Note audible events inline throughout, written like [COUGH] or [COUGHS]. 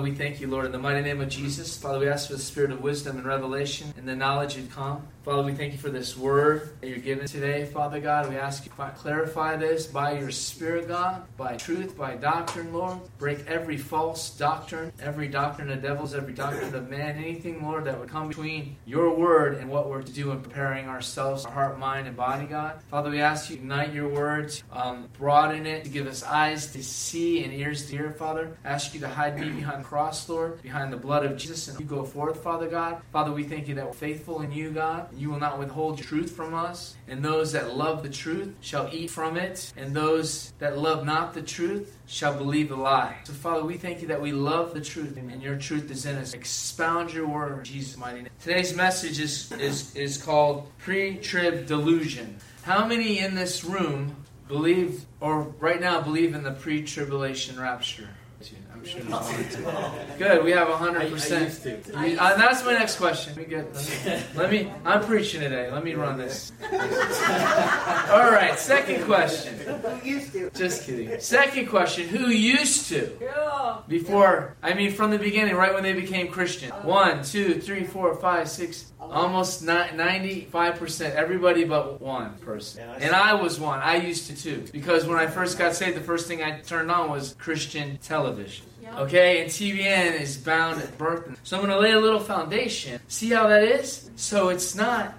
Father, we thank you, Lord, in the mighty name of Jesus. Father, we ask for the spirit of wisdom and revelation and the knowledge you'd come. Father, we thank you for this word that you're giving today, Father God. We ask you to clarify this by your Spirit, God, by truth, by doctrine, Lord. Break every false doctrine, every doctrine of devils, every doctrine of man, anything, Lord, that would come between your word and what we're to do in preparing ourselves, our heart, mind, and body, God. Father, we ask you to unite your words, um, broaden it, to give us eyes to see and ears to hear, Father. Ask you to hide me behind cross, Lord, behind the blood of Jesus, and you go forth, Father God. Father, we thank you that we're faithful in you, God. You will not withhold truth from us, and those that love the truth shall eat from it, and those that love not the truth shall believe the lie. So, Father, we thank you that we love the truth, and your truth is in us. Expound your word Jesus' mighty name. Today's message is, is, is called Pre Trib Delusion. How many in this room believe, or right now believe in the pre tribulation rapture? I'm sure there's one or two. Good, we have 100%. I, I uh, that's my next question. Let me, get, let, me, let me, I'm preaching today. Let me run this. [LAUGHS] All right, second question. Who used to? Just kidding. Second question Who used to? Before, I mean, from the beginning, right when they became Christian. One, two, three, four, five, six, almost 95%. Everybody but one person. And I was one. I used to too. Because when I first got saved, the first thing I turned on was Christian television. Okay, and TBN is bound at birth. So I'm going to lay a little foundation. See how that is? So it's not.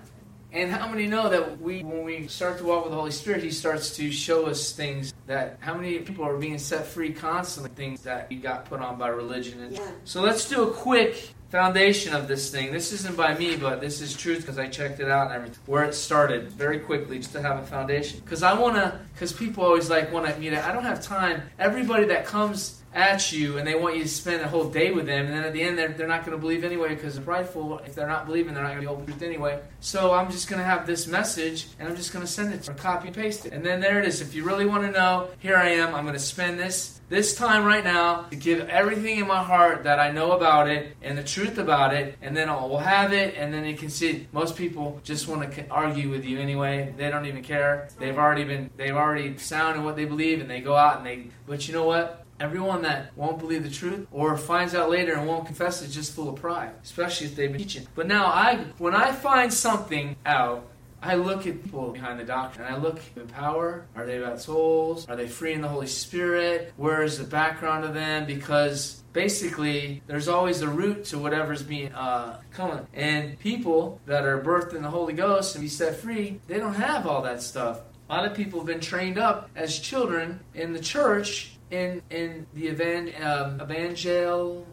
And how many know that we, when we start to walk with the Holy Spirit, He starts to show us things that how many people are being set free constantly, things that you got put on by religion. And Yeah. So let's do a quick foundation of this thing. This isn't by me, but this is truth because I checked it out and everything. Where it started, very quickly, just to have a foundation. Because I want to, because people always like want to meet. I don't have time. Everybody that comes at you and they want you to spend a whole day with them, and then at the end they're, they're not going to believe anyway because they're prideful. If they're not believing, they're not going to be to truth anyway. So I'm just going to have this message and I'm just going to send it or copy and paste it. And then there it is. If you really want to know, here I am. I'm going to spend this this time right now to give everything in my heart that I know about it and the truth about it, and then I'll have it, and then you can see most people just want to argue with you anyway. They don't even care. They've already been they've already sounded what they believe, and they go out and they. But you know what? Everyone that won't believe the truth or finds out later and won't confess is just full of pride, especially if they've been teaching. But now I when I find something out I look at people behind the doctrine. And I look at power. Are they about souls? Are they free in the Holy Spirit? Where is the background of them? Because basically, there's always a root to whatever's being uh, coming. And people that are birthed in the Holy Ghost and be set free, they don't have all that stuff. A lot of people have been trained up as children in the church in in the evan, um, evangel,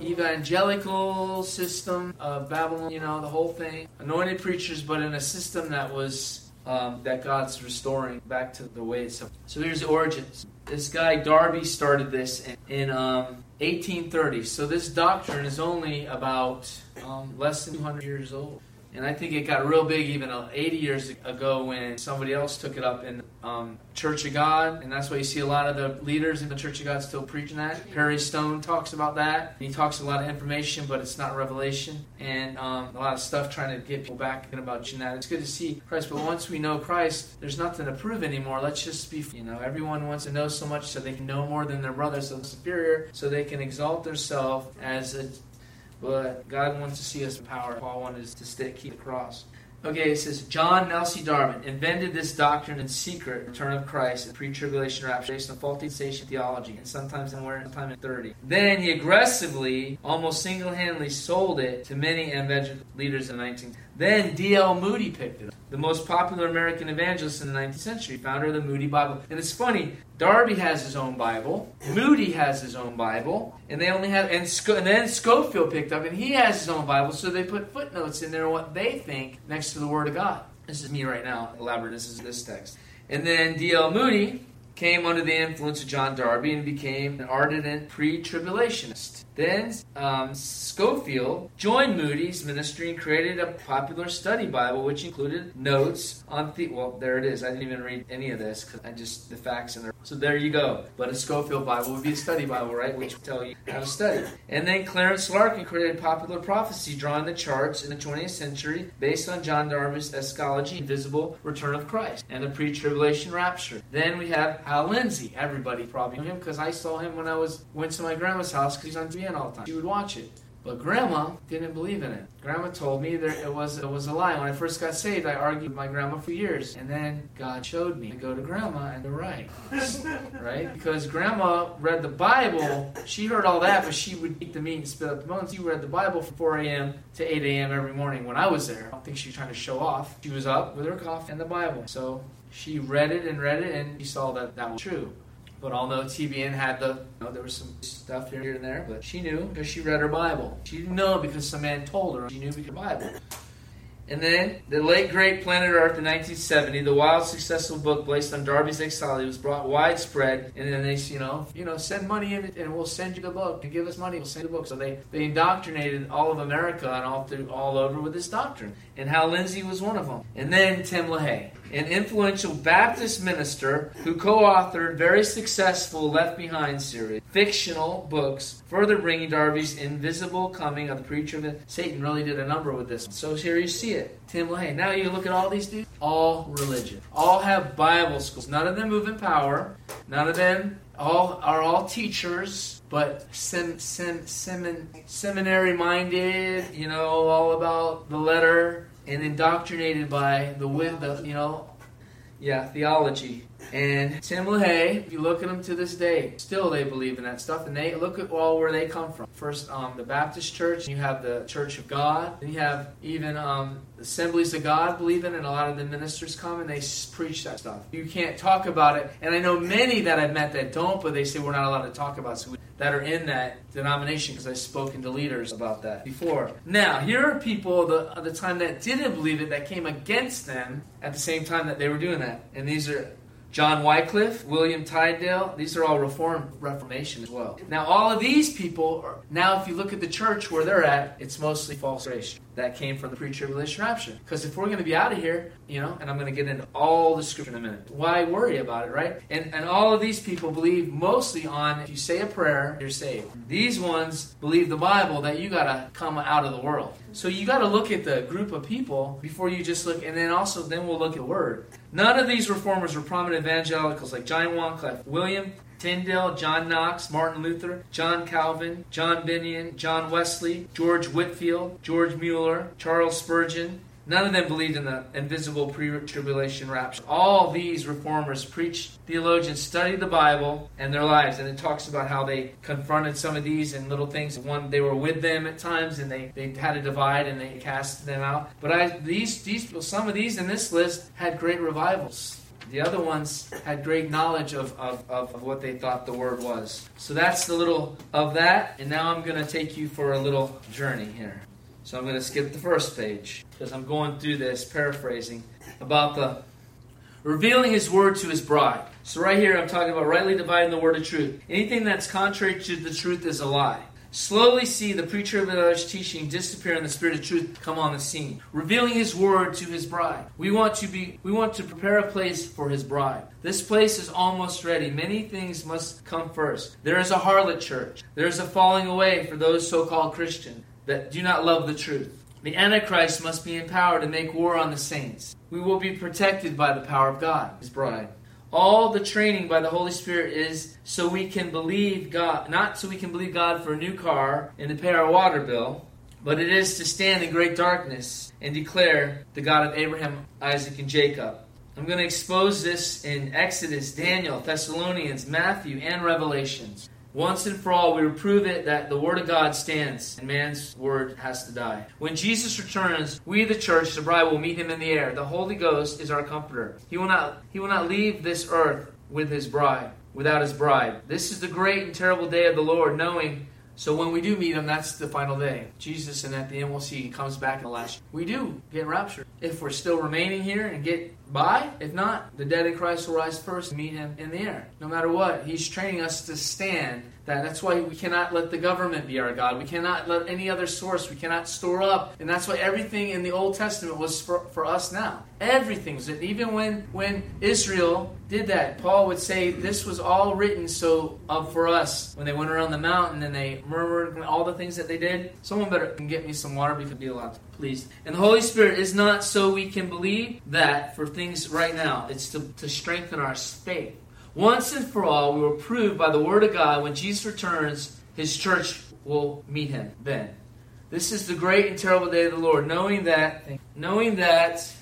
evangelical system of Babylon, you know, the whole thing. Anointed preachers, but in a system that was um, that God's restoring back to the way it's. So here's the origins. This guy Darby started this in, in um, 1830. So this doctrine is only about um, less than 200 years old. And I think it got real big even uh, 80 years ago when somebody else took it up in um, Church of God. And that's why you see a lot of the leaders in the Church of God still preaching that. Perry Stone talks about that. He talks a lot of information, but it's not revelation. And um, a lot of stuff trying to get people back about genetics. It's good to see Christ, but once we know Christ, there's nothing to prove anymore. Let's just be, you know, everyone wants to know so much so they can know more than their brothers, so superior, so they can exalt themselves as a but God wants to see us in power. Paul wanted us to stay, keep the cross. Okay, it says John Nelson Darby invented this doctrine in secret, return of Christ, and pre-tribulation rapture, based on faulty sensation theology, and sometimes in word, sometimes in thirty. Then he aggressively, almost single-handedly, sold it to many evangelical leaders in the 19th. Then D.L. Moody picked it up, the most popular American evangelist in the 19th century, founder of the Moody Bible. And it's funny, Darby has his own Bible, Moody has his own Bible, and they only have, and, Sco- and then Scofield picked up, and he has his own Bible, so they put footnotes in there what they think next to the Word of God. This is me right now, elaborate. This is this text. And then D.L. Moody came under the influence of John Darby and became an ardent pre-tribulationist. Then um, Scofield joined Moody's ministry and created a popular study Bible, which included notes on the. Well, there it is. I didn't even read any of this because I just the facts in there. So there you go. But a Scofield Bible would be a study Bible, right? Which would tell you how to study. And then Clarence Larkin created popular prophecy, drawing the charts in the 20th century based on John Darby's eschatology, invisible return of Christ, and the pre-tribulation rapture. Then we have Hal Lindsey. Everybody probably knew him because I saw him when I was went to my grandma's house because he's on. TBN all the time. She would watch it. But grandma didn't believe in it. Grandma told me that it was it was a lie. When I first got saved, I argued with my grandma for years, and then God showed me to go to grandma and to right, [LAUGHS] right? Because grandma read the Bible. She heard all that, but she would eat the meat and spit up the bones. You read the Bible from 4 a.m. to 8 a.m. every morning when I was there. I don't think she was trying to show off. She was up with her coffee and the Bible. So she read it and read it, and she saw that that was true. But know TBN had the, you know, there was some stuff here and there, but she knew because she read her Bible. She didn't know because some man told her. She knew because the Bible. And then the late great Planet Earth in 1970, the wild successful book based on Darby's exile, was brought widespread. And then they, you know, you know, send money in it and we'll send you the book. And give us money, we'll send you the book. So they, they indoctrinated all of America and all through all over with this doctrine. And Hal Lindsey was one of them. And then Tim LaHaye an influential Baptist minister who co authored very successful Left Behind series, fictional books, further bringing Darby's invisible coming of the preacher of Satan. Really did a number with this. So here you see it. Tim LaHaye. Now you look at all these dudes, all religion. All have Bible schools. None of them move in power. None of them all are all teachers, but sem, sem, semin, seminary minded, you know, all about the letter and indoctrinated by the, the you know, yeah, theology. And Tim LaHaye, if you look at them to this day, still they believe in that stuff. And they look at all where they come from. First, um, the Baptist Church. You have the Church of God. And you have even um, Assemblies of God believe in, it, and a lot of the ministers come and they preach that stuff. You can't talk about it. And I know many that I've met that don't, but they say we're not allowed to talk about it. So we, that are in that denomination because I've spoken to leaders about that before. Now, here are people the, the time that didn't believe it that came against them at the same time that they were doing that. And these are John Wycliffe, William Tyndale, these are all Reform Reformation as well. Now, all of these people, are, now if you look at the church where they're at, it's mostly false creation. That came from the pre-tribulation rapture. Because if we're going to be out of here, you know, and I'm going to get into all the scripture in a minute, why worry about it, right? And, and all of these people believe mostly on if you say a prayer, you're saved. These ones believe the Bible that you got to come out of the world. So you got to look at the group of people before you just look, and then also then we'll look at Word. None of these reformers were prominent evangelicals like John Wycliffe, William Tyndale, John Knox, Martin Luther, John Calvin, John Bunyan, John Wesley, George Whitefield, George Mueller, Charles Spurgeon, None of them believed in the invisible pre tribulation rapture. All these reformers, preached, theologians, studied the Bible and their lives. And it talks about how they confronted some of these and little things. One, they were with them at times and they, they had a divide and they cast them out. But I, these, these some of these in this list had great revivals. The other ones had great knowledge of, of, of, what they thought the word was. So that's the little of that. And now I'm going to take you for a little journey here. So I'm going to skip the first page because I'm going through this, paraphrasing, about the revealing his word to his bride. So right here I'm talking about rightly dividing the word of truth. Anything that's contrary to the truth is a lie. Slowly see the preacher of the teaching disappear and the spirit of truth come on the scene, revealing his word to his bride. We want to be we want to prepare a place for his bride. This place is almost ready. Many things must come first. There is a harlot church. There is a falling away for those so-called Christians that do not love the truth. The Antichrist must be empowered to make war on the saints. We will be protected by the power of God, his bride. All the training by the Holy Spirit is so we can believe God, not so we can believe God for a new car and to pay our water bill, but it is to stand in great darkness and declare the God of Abraham, Isaac, and Jacob. I'm going to expose this in Exodus, Daniel, Thessalonians, Matthew, and Revelations. Once and for all, we will prove it that the Word of God stands and man's word has to die. When Jesus returns, we, the church, the bride, will meet him in the air. The Holy Ghost is our comforter. He will not, he will not leave this earth with his bride, without his bride. This is the great and terrible day of the Lord, knowing. So when we do meet him, that's the final day. Jesus, and at the end, we'll see he comes back in the last. We do get raptured. If we're still remaining here and get by. If not, the dead in Christ will rise first meet him in the air. No matter what, he's training us to stand. That, that's why we cannot let the government be our God. We cannot let any other source, we cannot store up. And that's why everything in the Old Testament was for, for us now. Everything's even when when Israel did that, Paul would say this was all written so uh, for us. When they went around the mountain and they murmured all the things that they did. Someone better can get me some water because be allowed to please. And the Holy Spirit is not so we can believe that for things right now. It's to, to strengthen our faith. Once and for all, we will prove by the Word of God when Jesus returns, His church will meet him then. This is the great and terrible day of the Lord, knowing that, knowing that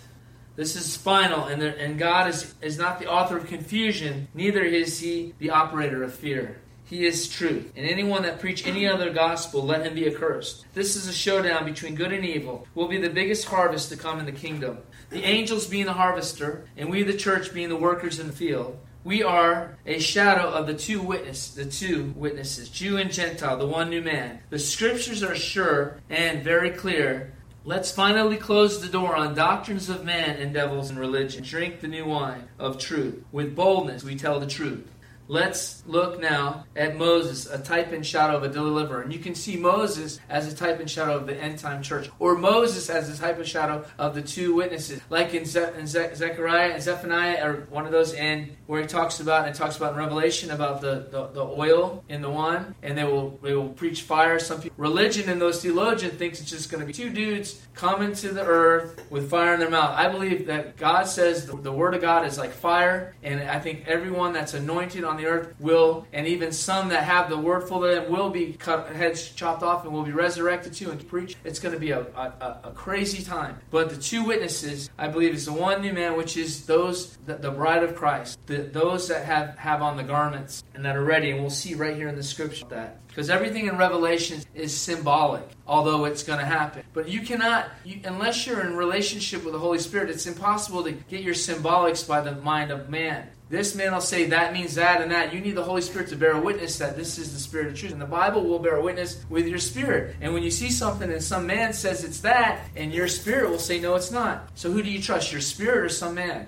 this is final, and, there, and God is, is not the author of confusion, neither is he the operator of fear. He is truth. And anyone that preach any other gospel, let him be accursed. This is a showdown between good and evil. Will be the biggest harvest to come in the kingdom. The angels being the harvester, and we the church being the workers in the field. We are a shadow of the two witness, the two witnesses, Jew and Gentile, the one new man. The scriptures are sure and very clear. Let's finally close the door on doctrines of man and devils and religion. Drink the new wine of truth. With boldness we tell the truth. Let's look now at Moses, a type and shadow of a deliverer. And you can see Moses as a type and shadow of the end time church, or Moses as a type and shadow of the two witnesses, like in, Ze- in Ze- Zechariah and Zephaniah, or one of those, and where he talks about and talks about in Revelation about the, the, the, oil in the one, and they will they will preach fire. Some people, religion and those theologians thinks it's just going to be two dudes coming to the earth with fire in their mouth. I believe that God says the, the word of God is like fire, and I think everyone that's anointed on the earth will, and even some that have the word full of them will be cut, heads chopped off and will be resurrected too and preach. It's going to be a, a, a crazy time. But the two witnesses, I believe, is the one new man, which is those, the, the bride of Christ, the, those that have, have on the garments and that are ready. And we'll see right here in the scripture that. Because everything in Revelation is symbolic, although it's going to happen. But you cannot, you, unless you're in relationship with the Holy Spirit, it's impossible to get your symbolics by the mind of man. This man will say that means that and that. You need the Holy Spirit to bear witness that this is the Spirit of truth. And the Bible will bear witness with your spirit. And when you see something and some man says it's that, and your spirit will say, no, it's not. So who do you trust, your spirit or some man?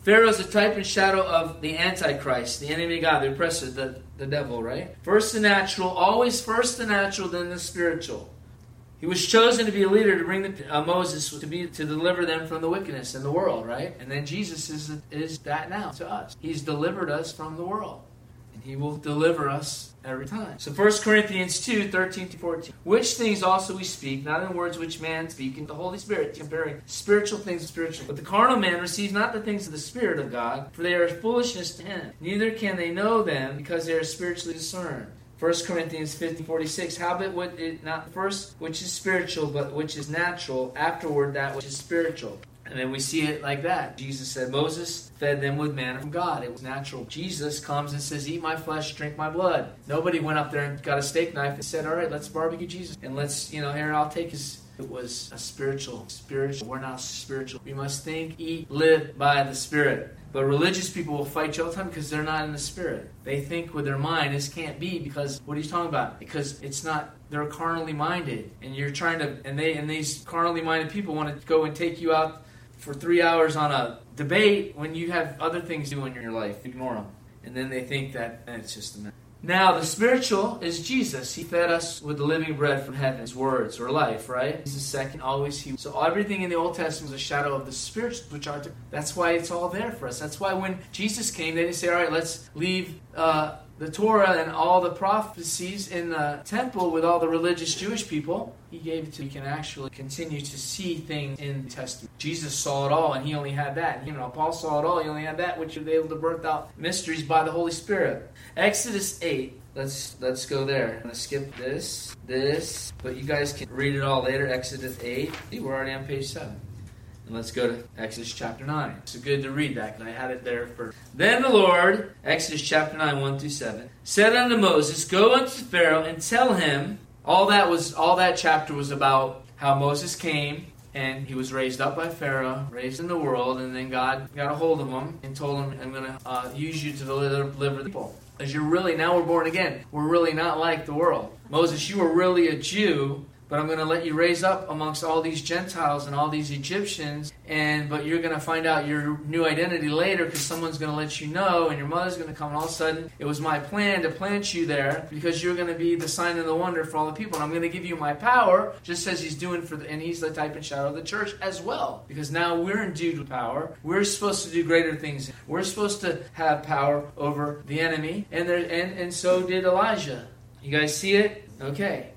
Pharaoh is a type and shadow of the Antichrist, the enemy of God, the oppressor, the, the devil, right? First the natural, always first the natural, then the spiritual. He was chosen to be a leader to bring the, uh, Moses to be to deliver them from the wickedness in the world, right? And then Jesus is is that now to us. He's delivered us from the world, and He will deliver us every time. So 1 Corinthians 2, 13 to 14. Which things also we speak, not in words which man speak, in the Holy Spirit, comparing spiritual things with spiritual. But the carnal man receives not the things of the Spirit of God, for they are foolishness to him. Neither can they know them, because they are spiritually discerned. 1 Corinthians 15 46. Howbeit, it not first which is spiritual, but which is natural, afterward that which is spiritual. And then we see it like that. Jesus said, Moses fed them with manna from God. It was natural. Jesus comes and says, Eat my flesh, drink my blood. Nobody went up there and got a steak knife and said, All right, let's barbecue Jesus. And let's, you know, here, I'll take his. It was a spiritual. Spiritual. We're not spiritual. We must think, eat, live by the Spirit. But religious people will fight you all the time because they're not in the spirit. They think with their mind this can't be because what are you talking about? Because it's not they're carnally minded and you're trying to and they and these carnally minded people want to go and take you out for three hours on a debate when you have other things to do in your life. Ignore them. And then they think that it's just a. Now, the spiritual is Jesus. He fed us with the living bread from heaven, His words or life, right? He's the second, always He. So everything in the Old Testament was a shadow of the spiritual, which are. That's why it's all there for us. That's why when Jesus came, they didn't say, "All right, let's leave." Uh, the Torah and all the prophecies in the temple with all the religious Jewish people, he gave it to you can actually continue to see things in the Testament. Jesus saw it all and he only had that. You know, Paul saw it all, he only had that, which was able to birth out mysteries by the Holy Spirit. Exodus 8. Let's let's go there. I'm gonna skip this, this, but you guys can read it all later. Exodus 8. We're already on page 7. And let's go to Exodus chapter 9. It's good to read that because I had it there for. Then the Lord, Exodus chapter 9, 1 through 7, said unto Moses, Go unto Pharaoh and tell him. All that was all that chapter was about how Moses came and he was raised up by Pharaoh, raised in the world, and then God got a hold of him and told him, I'm going to uh, use you to deliver the people. As you're really, now we're born again. We're really not like the world. Moses, you were really a Jew, but I'm going to let you raise up amongst all these Gentiles and all these Egyptians, and but you're going to find out your new identity later because someone's going to let you know, and your mother's going to come, and all of a sudden, it was my plan to plant you there because you're going to be the sign and the wonder for all the people, and I'm going to give you my power, just as He's doing for the, and He's the type and shadow of the church as well, because now we're endued with power. We're supposed to do greater things. We're supposed to have power over the enemy, and there, and and so did Elijah. You guys see it? Okay.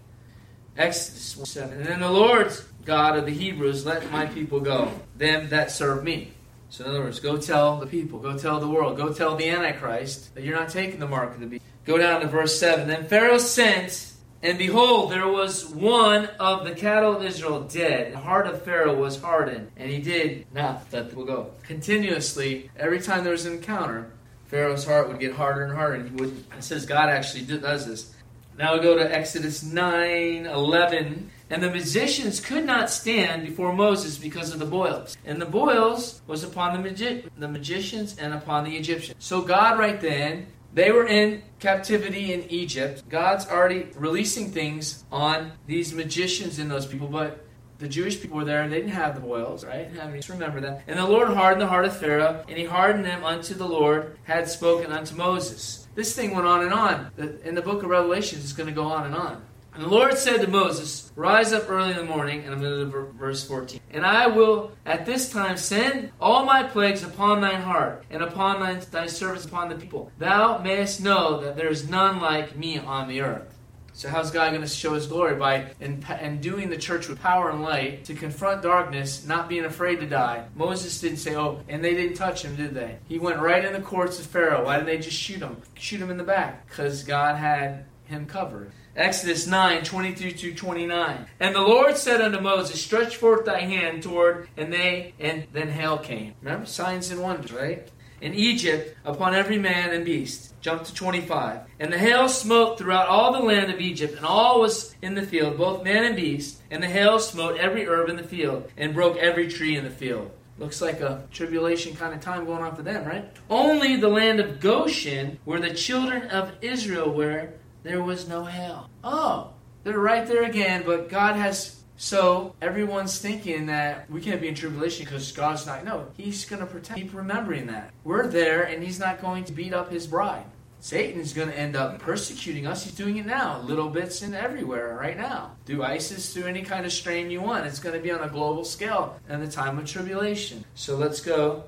Exodus 7. And then the Lord God of the Hebrews let my people go, them that serve me. So in other words, go tell the people, go tell the world, go tell the Antichrist that you're not taking the mark of the beast. Go down to verse 7. Then Pharaoh sent And behold, there was one of the cattle of Israel dead. The heart of Pharaoh was hardened, and he did not let them go. Continuously, every time there was an encounter, Pharaoh's heart would get harder and harder. And he would, it says God actually does this. Now we go to Exodus 9 11. And the magicians could not stand before Moses because of the boils. And the boils was upon the, magi- the magicians and upon the Egyptians. So God, right then, they were in captivity in Egypt. God's already releasing things on these magicians and those people, but the Jewish people were there they didn't have the boils, right? Just remember that. And the Lord hardened the heart of Pharaoh, and he hardened them unto the Lord had spoken unto Moses. This thing went on and on. In the book of Revelations, it's going to go on and on. And the Lord said to Moses, Rise up early in the morning, and I'm going to verse 14. And I will at this time send all my plagues upon thine heart, and upon thy, thy servants, upon the people. Thou mayest know that there is none like me on the earth. So how's God going to show His glory by and doing the church with power and light to confront darkness, not being afraid to die? Moses didn't say, "Oh," and they didn't touch him, did they? He went right in the courts of Pharaoh. Why didn't they just shoot him? Shoot him in the back because God had him covered. Exodus 9, 23 to 29. And the Lord said unto Moses, Stretch forth thy hand toward, and they, and then hail came. Remember? Signs and wonders, right? In Egypt, upon every man and beast. Jump to 25. And the hail smote throughout all the land of Egypt, and all was in the field, both man and beast. And the hail smote every herb in the field, and broke every tree in the field. Looks like a tribulation kind of time going on for them, right? Only the land of Goshen, where the children of Israel were, there was no hail. Oh, they're right there again, but God has. So everyone's thinking that we can't be in tribulation because God's not. No, He's going to protect. Keep remembering that. We're there, and He's not going to beat up His bride. Satan is going to end up persecuting us. He's doing it now, little bits and everywhere right now. Do ISIS, through any kind of strain you want. It's going to be on a global scale in the time of tribulation. So let's go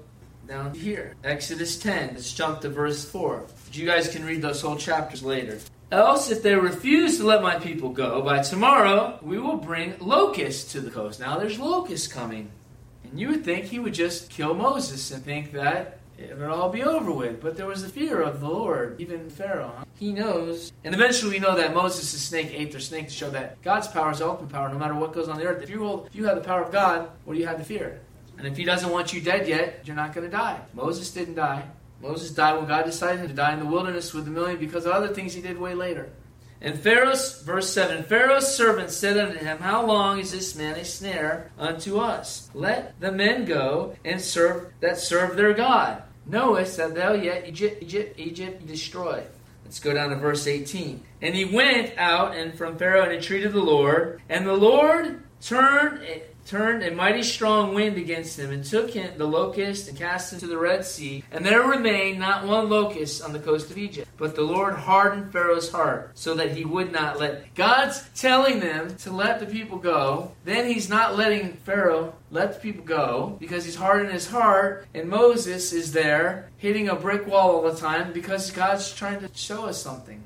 down here. Exodus 10. Let's jump to verse 4. You guys can read those whole chapters later. Else, if they refuse to let my people go, by tomorrow we will bring locusts to the coast. Now there's locusts coming. And you would think he would just kill Moses and think that it would all be over with. But there was the fear of the Lord, even Pharaoh. Huh? He knows. And eventually we know that Moses' snake ate their snake to show that God's power is ultimate power no matter what goes on the earth. If you, hold, if you have the power of God, what do you have to fear? And if he doesn't want you dead yet, you're not going to die. Moses didn't die. Moses died when God decided to die in the wilderness with a million because of other things he did way later. And Pharaoh's, verse 7 Pharaoh's servant said unto him, How long is this man a snare unto us? Let the men go and serve that serve their God. Knowest that thou yet Egypt, Egypt, Egypt destroy. Let's go down to verse 18. And he went out and from Pharaoh and entreated the Lord, and the Lord turned turned a mighty strong wind against him, and took him the locust and cast him to the Red Sea. And there remained not one locust on the coast of Egypt. But the Lord hardened Pharaoh's heart, so that he would not let. God's telling them to let the people go. Then he's not letting Pharaoh let the people go because he's hardened his heart. And Moses is there hitting a brick wall all the time because God's trying to show us something.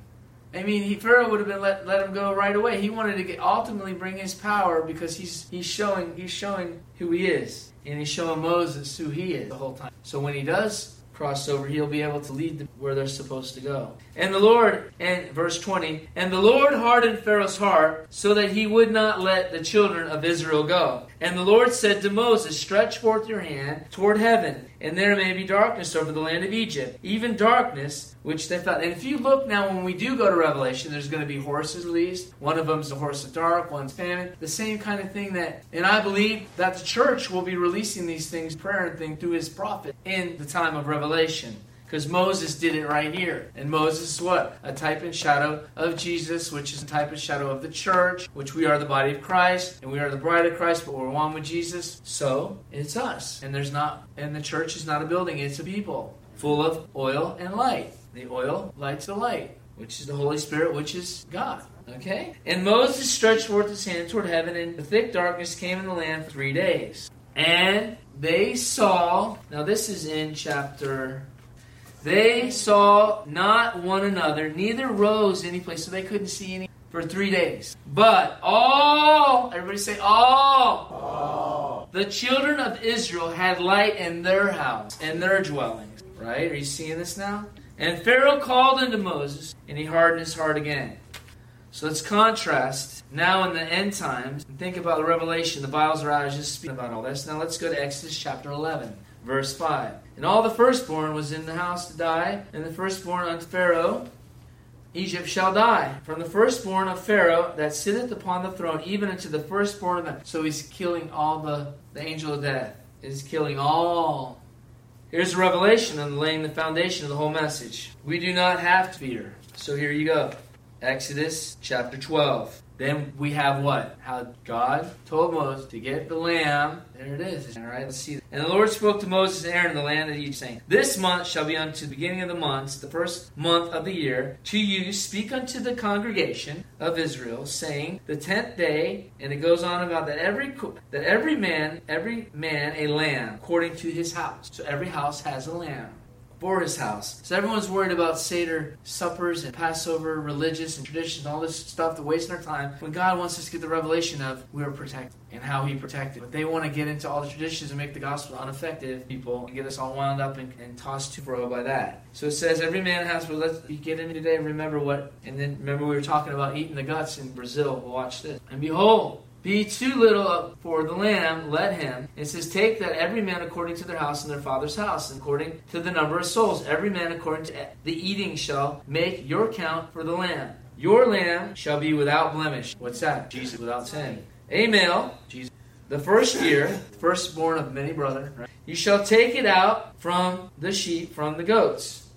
I mean, he, Pharaoh would have been let, let him go right away. He wanted to get, ultimately bring his power because he's he's showing he's showing who he is, and he's showing Moses who he is the whole time. So when he does cross over, he'll be able to lead them where they're supposed to go. And the Lord, and verse 20, and the Lord hardened Pharaoh's heart so that he would not let the children of Israel go. And the Lord said to Moses, Stretch forth your hand toward heaven, and there may be darkness over the land of Egypt, even darkness which they felt. And if you look now, when we do go to Revelation, there's going to be horses released. One of them's the horse of dark, one's famine. The same kind of thing that, and I believe that the church will be releasing these things, prayer and thing, through his prophet in the time of Revelation. Because Moses did it right here. And Moses what? A type and shadow of Jesus, which is a type and shadow of the church, which we are the body of Christ, and we are the bride of Christ, but we're one with Jesus. So it's us. And there's not and the church is not a building, it's a people. Full of oil and light. The oil lights the light, which is the Holy Spirit, which is God. Okay? And Moses stretched forth his hand toward heaven, and the thick darkness came in the land for three days. And they saw, now this is in chapter they saw not one another, neither rose any place, so they couldn't see any for three days. But all, everybody say all, all, the children of Israel had light in their house, in their dwellings. Right? Are you seeing this now? And Pharaoh called unto Moses, and he hardened his heart again. So let's contrast now in the end times and think about the revelation. The Bibles are out. I was just speaking about all this. Now let's go to Exodus chapter 11, verse 5. And all the firstborn was in the house to die, and the firstborn unto Pharaoh Egypt shall die. From the firstborn of Pharaoh that sitteth upon the throne, even unto the firstborn of them. So he's killing all the, the angel of death. Is killing all. Here's a revelation and laying the foundation of the whole message. We do not have to fear. So here you go. Exodus chapter 12. Then we have what? How God told Moses to get the lamb. There it is. All right, let's see. And the Lord spoke to Moses and Aaron in the land of Egypt, saying, This month shall be unto the beginning of the months, the first month of the year. To you speak unto the congregation of Israel, saying, The tenth day, and it goes on about that every that every man, every man a lamb according to his house. So every house has a lamb for his house. So everyone's worried about Seder suppers and Passover, religious and traditions, all this stuff, to wasting our time. When God wants us to get the revelation of we are protected and how He protected. But they want to get into all the traditions and make the gospel ineffective. People and get us all wound up and, and tossed to fro by that. So it says every man has. But let's get into today and remember what. And then remember we were talking about eating the guts in Brazil. Watch this. And behold. Be too little for the lamb, let him. It says, Take that every man according to their house and their father's house, according to the number of souls. Every man according to the eating shall make your count for the lamb. Your lamb shall be without blemish. What's that? Jesus without sin. A male, Jesus. The first year, firstborn of many brethren, right? you shall take it out from the sheep, from the goats,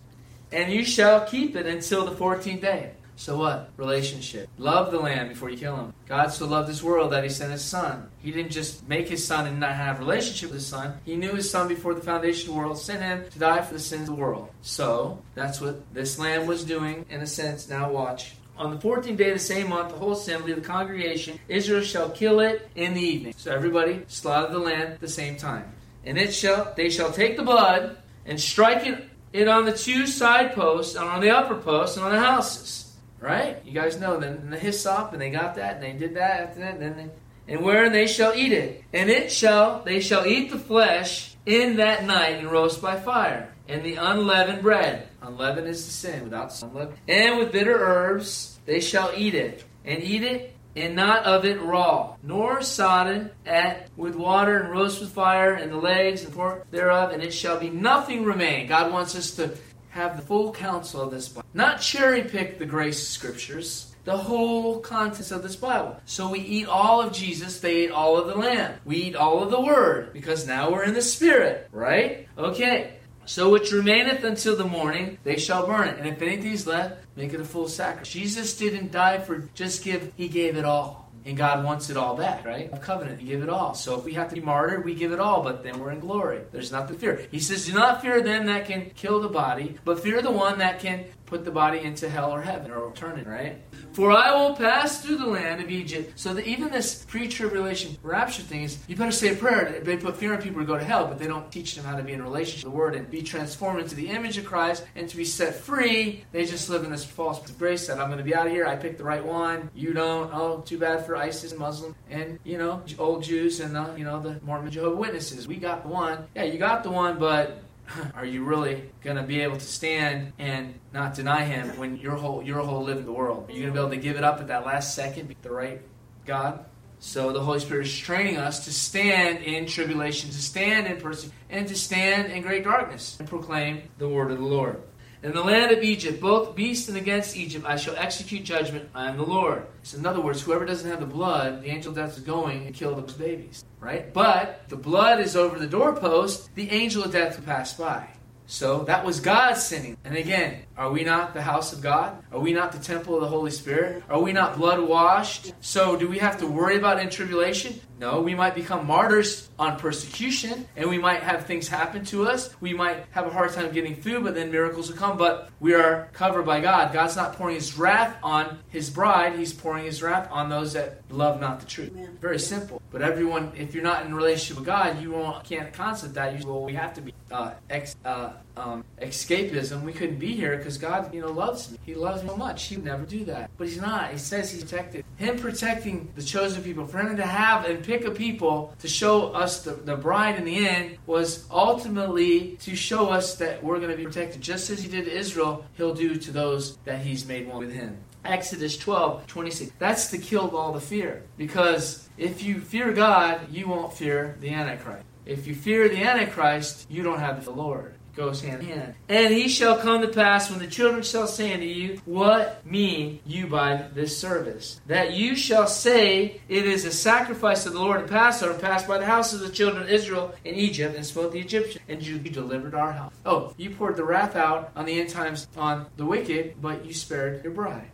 and you shall keep it until the fourteenth day. So what? Relationship. Love the lamb before you kill him. God so loved this world that he sent his son. He didn't just make his son and not have relationship with his son. He knew his son before the foundation of the world, sent him to die for the sins of the world. So that's what this lamb was doing in a sense. Now watch. On the 14th day of the same month, the whole assembly of the congregation, Israel shall kill it in the evening. So everybody slaughter the lamb at the same time. And it shall they shall take the blood and strike it, it on the two side posts and on the upper posts and on the houses Right? You guys know. Then the hyssop, and they got that, and they did that after that, and then they, and where they shall eat it. And it shall, they shall eat the flesh in that night and roast by fire. And the unleavened bread. Unleavened is the sin, without unleavened. And with bitter herbs they shall eat it. And eat it and not of it raw, nor sodden at with water and roast with fire and the legs and pork thereof, and it shall be nothing remain. God wants us to have the full counsel of this Bible. Not cherry pick the grace scriptures, the whole contents of this Bible. So we eat all of Jesus, they eat all of the Lamb. We eat all of the Word, because now we're in the Spirit, right? Okay. So which remaineth until the morning, they shall burn it. And if anything is left, make it a full sacrifice. Jesus didn't die for just give, he gave it all. And God wants it all back, right? A covenant, give it all. So if we have to be martyred, we give it all, but then we're in glory. There's nothing to fear. He says, Do not fear them that can kill the body, but fear the one that can put the body into hell or heaven or eternity, right? For I will pass through the land of Egypt. So that even this pre-tribulation rapture thing is, you better say a prayer. They put fear in people to go to hell, but they don't teach them how to be in relationship with the Word and be transformed into the image of Christ and to be set free. They just live in this false grace that I'm going to be out of here. I picked the right one. You don't. Oh, too bad for ISIS Muslim and you know old Jews and the, you know the Mormon Jehovah Witnesses. We got the one. Yeah, you got the one, but [LAUGHS] are you really going to be able to stand and not deny him when your whole your whole live in the world? Are you going to be able to give it up at that last second, be the right God? So the Holy Spirit is training us to stand in tribulation, to stand in persecution, and to stand in great darkness and proclaim the word of the Lord. In the land of Egypt, both beast and against Egypt, I shall execute judgment. I am the Lord. So in other words, whoever doesn't have the blood, the angel of death is going to kill those babies. Right? But the blood is over the doorpost, the angel of death will pass by. So that was God sinning. And again, are we not the house of God? Are we not the temple of the Holy Spirit? Are we not blood washed? So do we have to worry about in tribulation? No, we might become martyrs on persecution and we might have things happen to us. We might have a hard time getting food, but then miracles will come. But we are covered by God. God's not pouring his wrath on his bride, he's pouring his wrath on those that love not the truth. Amen. Very simple. But everyone, if you're not in relationship with God, you won't, can't concept that. You, well, we have to be uh, ex, uh, um, escapism. We couldn't be here because God, you know, loves me. He loves me so much. He would never do that. But He's not. He says He's protected. Him protecting the chosen people, for Him to have and pick a people to show us the, the bride in the end was ultimately to show us that we're going to be protected. Just as He did Israel, He'll do to those that He's made one with Him. Exodus 12, 26. That's to kill all the fear. Because if you fear God, you won't fear the Antichrist. If you fear the Antichrist, you don't have the Lord goes hand in hand. And he shall come to pass when the children shall say unto you, What mean you by this service? That you shall say, It is a sacrifice of the Lord to Passover, and pass by the house of the children of Israel in Egypt, and smote the Egyptians, and you delivered our house. Oh, you poured the wrath out on the end times on the wicked, but you spared your bride.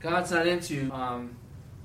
God's not into, um,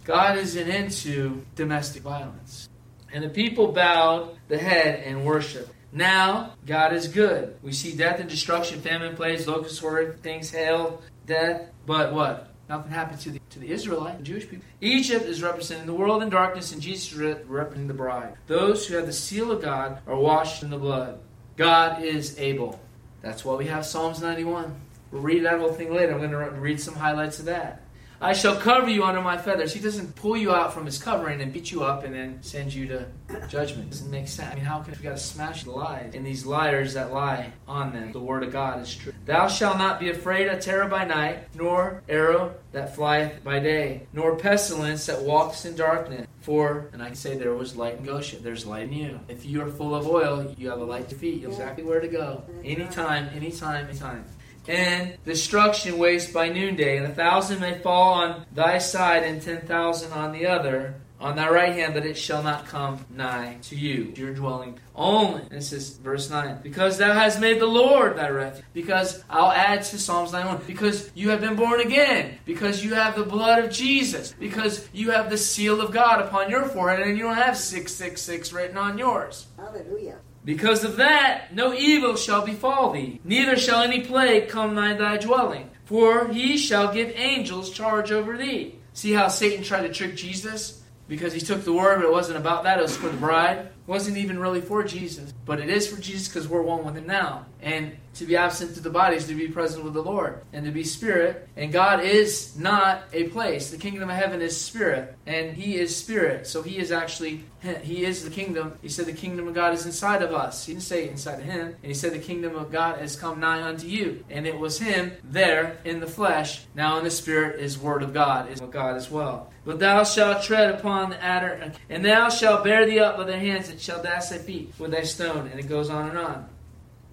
God isn't into domestic violence. And the people bowed the head and worshiped. Now, God is good. We see death and destruction, famine, plagues, locusts, horrid things, hail, death. But what? Nothing happened to the, to the Israelite, the Jewish people. Egypt is representing the world in darkness, and Jesus is representing the bride. Those who have the seal of God are washed in the blood. God is able. That's why we have Psalms 91. We'll read that whole thing later. I'm going to read some highlights of that. I shall cover you under my feathers. He doesn't pull you out from his covering and beat you up and then send you to judgment. It doesn't make sense. I mean, how can we got to smash the lies and these liars that lie on them? The word of God is true. Thou shalt not be afraid of terror by night, nor arrow that flieth by day, nor pestilence that walks in darkness. For, and I can say there was light in Goshen. There's light in you. If you are full of oil, you have a light to feet. You exactly where to go. Anytime, anytime, anytime and destruction waste by noonday. And a thousand may fall on thy side, and ten thousand on the other, on thy right hand, but it shall not come nigh to you, your dwelling. Only, this is verse 9, because thou hast made the Lord thy refuge. Because I'll add to Psalms 91, because you have been born again, because you have the blood of Jesus, because you have the seal of God upon your forehead, and you don't have 666 written on yours. Hallelujah. Because of that, no evil shall befall thee, neither shall any plague come nigh thy dwelling. For he shall give angels charge over thee. See how Satan tried to trick Jesus? Because he took the word, but it wasn't about that, it was for the bride. Wasn't even really for Jesus. But it is for Jesus because we're one with him now. And to be absent to the body is to be present with the Lord and to be spirit. And God is not a place. The kingdom of heaven is spirit, and He is spirit. So He is actually He is the kingdom. He said the kingdom of God is inside of us. He didn't say inside of Him, and He said the kingdom of God has come nigh unto you. And it was Him there in the flesh. Now in the spirit is Word of God, is God as well. But thou shalt tread upon the adder, and thou shalt bear thee up with thy hands, and shalt dash thy feet with thy stone. And it goes on and on.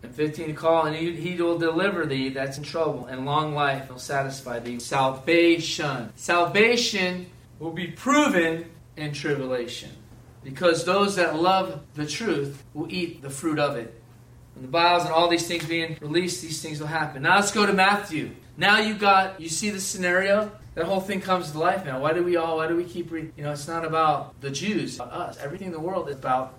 And 15, call, and he, he will deliver thee that's in trouble, and long life will satisfy thee. Salvation. Salvation will be proven in tribulation. Because those that love the truth will eat the fruit of it. When the Bibles and all these things being released, these things will happen. Now let's go to Matthew. Now you got, you see the scenario? That whole thing comes to life now. Why do we all, why do we keep reading? You know, it's not about the Jews, about us. Everything in the world is about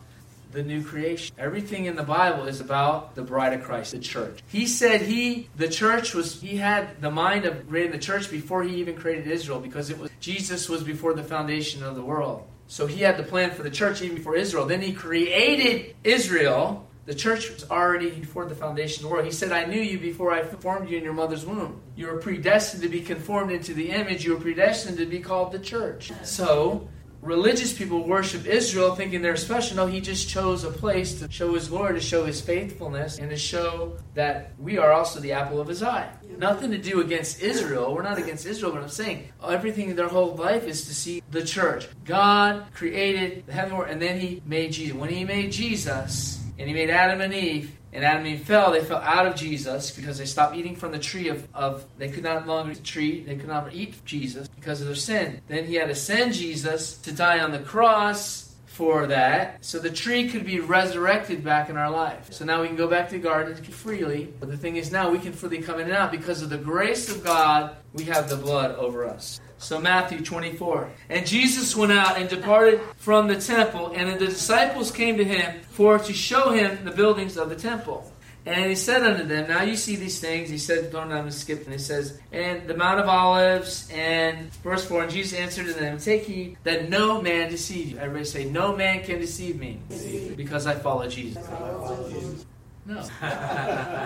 the new creation. Everything in the Bible is about the bride of Christ, the church. He said he, the church was, he had the mind of creating the church before he even created Israel because it was, Jesus was before the foundation of the world. So he had the plan for the church even before Israel. Then he created Israel. The church was already before the foundation of the world. He said, I knew you before I formed you in your mother's womb. You were predestined to be conformed into the image. You were predestined to be called the church. So, religious people worship Israel thinking they're special. No, he just chose a place to show his glory, to show his faithfulness, and to show that we are also the apple of his eye. Nothing to do against Israel. We're not against Israel, but I'm saying everything in their whole life is to see the church. God created the heaven and then he made Jesus. When he made Jesus, and he made Adam and Eve, and Adam and Eve fell, they fell out of Jesus because they stopped eating from the tree of, of they could not longer eat the tree, they could not eat Jesus because of their sin. Then he had to send Jesus to die on the cross for that, so the tree could be resurrected back in our life. So now we can go back to the garden freely. But the thing is now we can freely come in and out because of the grace of God, we have the blood over us. So Matthew 24. And Jesus went out and departed from the temple, and the disciples came to him for to show him the buildings of the temple. And he said unto them, Now you see these things. He said, Don't I'm skip. And he says, And the Mount of Olives, and verse 4, and Jesus answered to them, Take heed that no man deceive you. Everybody say, No man can deceive me because I follow Jesus. No. [LAUGHS]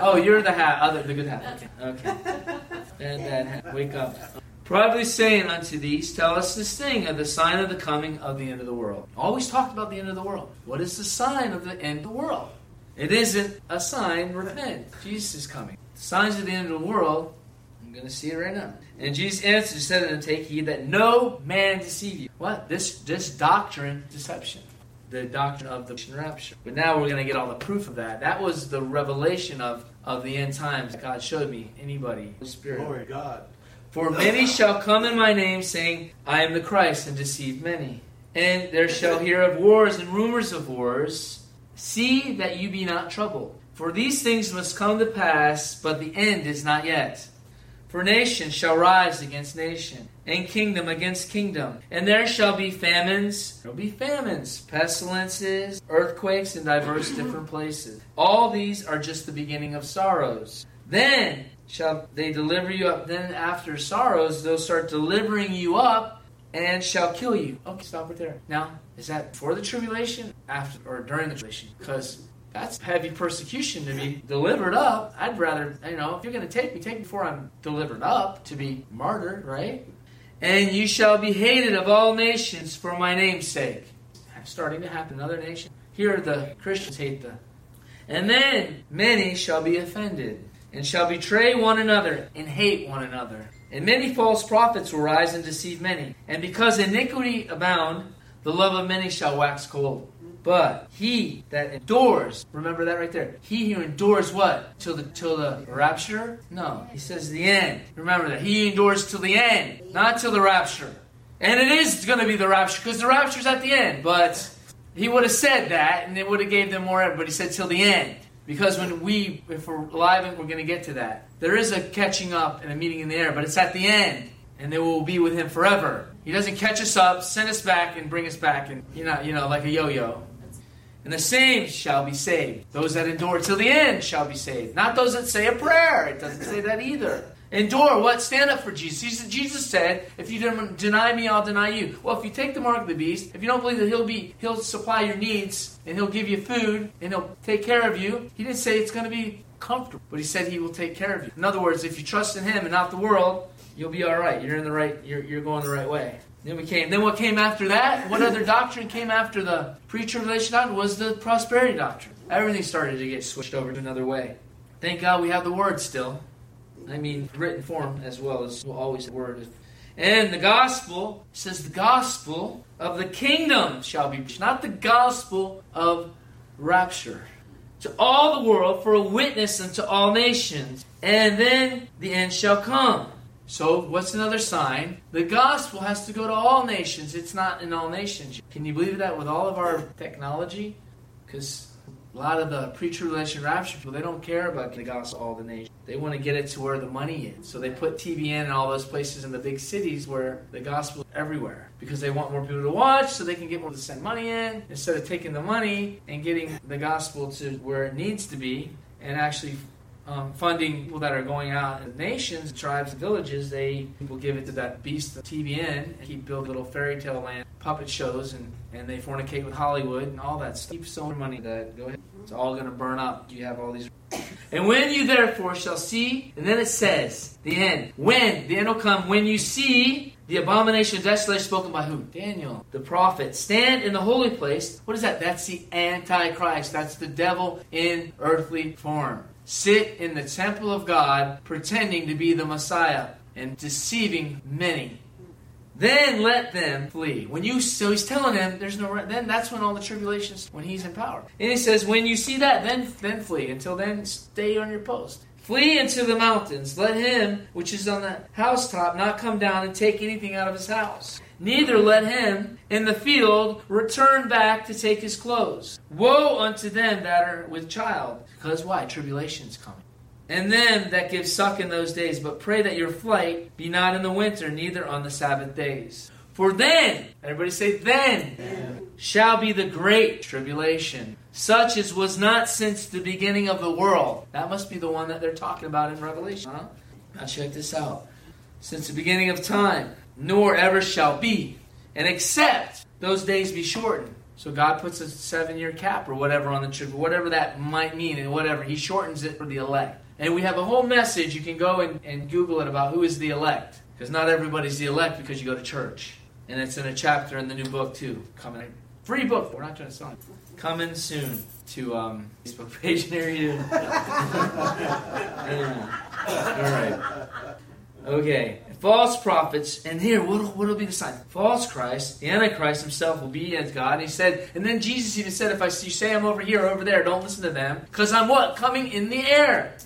oh, you're the hat, other the good hat. Okay. Okay. And that hat. Wake up. Privately saying unto these, Tell us this thing of the sign of the coming of the end of the world. Always talked about the end of the world. What is the sign of the end of the world? It isn't a sign, repent. Jesus is coming. The signs of the end of the world, I'm going to see it right now. And Jesus answered and said to them, Take heed that no man deceive you. What? This, this doctrine, deception. The doctrine of the rapture. But now we're going to get all the proof of that. That was the revelation of, of the end times God showed me. Anybody? Spirit. Glory God. For many shall come in my name, saying, I am the Christ, and deceive many. And there shall hear of wars and rumors of wars. See that you be not troubled. For these things must come to pass, but the end is not yet. For nation shall rise against nation, and kingdom against kingdom. And there shall be famines, there will be famines, pestilences, earthquakes in diverse different places. All these are just the beginning of sorrows. Then shall they deliver you up. Then after sorrows, they'll start delivering you up and shall kill you. Okay, stop right there. Now, is that for the tribulation, after, or during the tribulation? Because that's heavy persecution to be delivered up. I'd rather, you know, if you're going to take me, take me before I'm delivered up to be martyred, right? And you shall be hated of all nations for my name's sake. Starting to happen in other nations. Here the Christians hate the. And then many shall be offended, and shall betray one another, and hate one another. And many false prophets will rise and deceive many. And because iniquity abound, the love of many shall wax cold. But he that endures, remember that right there. He who endures what? Till the till the rapture? No. He says the end. Remember that. He endures till the end, not till the rapture. And it is going to be the rapture because the rapture's at the end. But he would have said that, and it would have gave them more. But he said till the end. Because when we, if we're alive, we're going to get to that. There is a catching up and a meeting in the air, but it's at the end, and then we'll be with Him forever. He doesn't catch us up, send us back, and bring us back, and you know, you know, like a yo-yo. And the same shall be saved. Those that endure till the end shall be saved. Not those that say a prayer. It doesn't say that either. Endure what? Stand up for Jesus. Jesus said, if you deny me, I'll deny you. Well, if you take the mark of the beast, if you don't believe that he'll be he'll supply your needs and he'll give you food and he'll take care of you, he didn't say it's going to be comfortable, but he said he will take care of you. In other words, if you trust in him and not the world, you'll be all right. You're in the right you're, you're going the right way. Then we came. Then what came after that? What other doctrine came after the pre-tribulation doctrine? Was the prosperity doctrine. Everything started to get switched over to another way. Thank God we have the word still. I mean, written form as well as always the word. And the gospel says the gospel of the kingdom shall be preached, not the gospel of rapture. To all the world for a witness unto all nations, and then the end shall come. So, what's another sign? The gospel has to go to all nations. It's not in all nations. Can you believe that with all of our technology? Because a lot of the pre-tribulation rapture people, they don't care about the gospel all the nations. They want to get it to where the money is. So they put TBN in all those places in the big cities where the gospel is everywhere. Because they want more people to watch so they can get more to send money in instead of taking the money and getting the gospel to where it needs to be and actually um, funding people that are going out in nations, tribes, villages, they will give it to that beast, TBN, and keep building little fairy tale land puppet shows, and, and they fornicate with Hollywood and all that stuff. Keep so money that go ahead. It's all going to burn up. You have all these. [COUGHS] And when you therefore shall see, and then it says, the end. When the end will come, when you see the abomination of desolation spoken by who? Daniel, the prophet. Stand in the holy place. What is that? That's the Antichrist. That's the devil in earthly form sit in the temple of God pretending to be the Messiah and deceiving many. Then let them flee. When you so he's telling them there's no then that's when all the tribulations when he's in power. And he says when you see that then then flee. Until then stay on your post. Flee into the mountains. Let him which is on the housetop not come down and take anything out of his house. Neither let him in the field return back to take his clothes. Woe unto them that are with child. Because why? Tribulation's coming. And them that give suck in those days. But pray that your flight be not in the winter, neither on the Sabbath days. For then, everybody say, then, shall be the great tribulation, such as was not since the beginning of the world. That must be the one that they're talking about in Revelation, huh? Now check this out. Since the beginning of time nor ever shall be. And except those days be shortened. So God puts a seven year cap or whatever on the trip, whatever that might mean, and whatever. He shortens it for the elect. And we have a whole message. You can go and, and Google it about who is the elect. Because not everybody's the elect because you go to church. And it's in a chapter in the new book, too. Coming. Free book. We're not trying to sell it. Coming soon to um, Facebook page near you. [LAUGHS] All right. Okay, false prophets, and here, what will be the sign? False Christ, the Antichrist himself will be as God. And he said, and then Jesus even said, if I you say I'm over here or over there, don't listen to them, because I'm what? Coming in the air.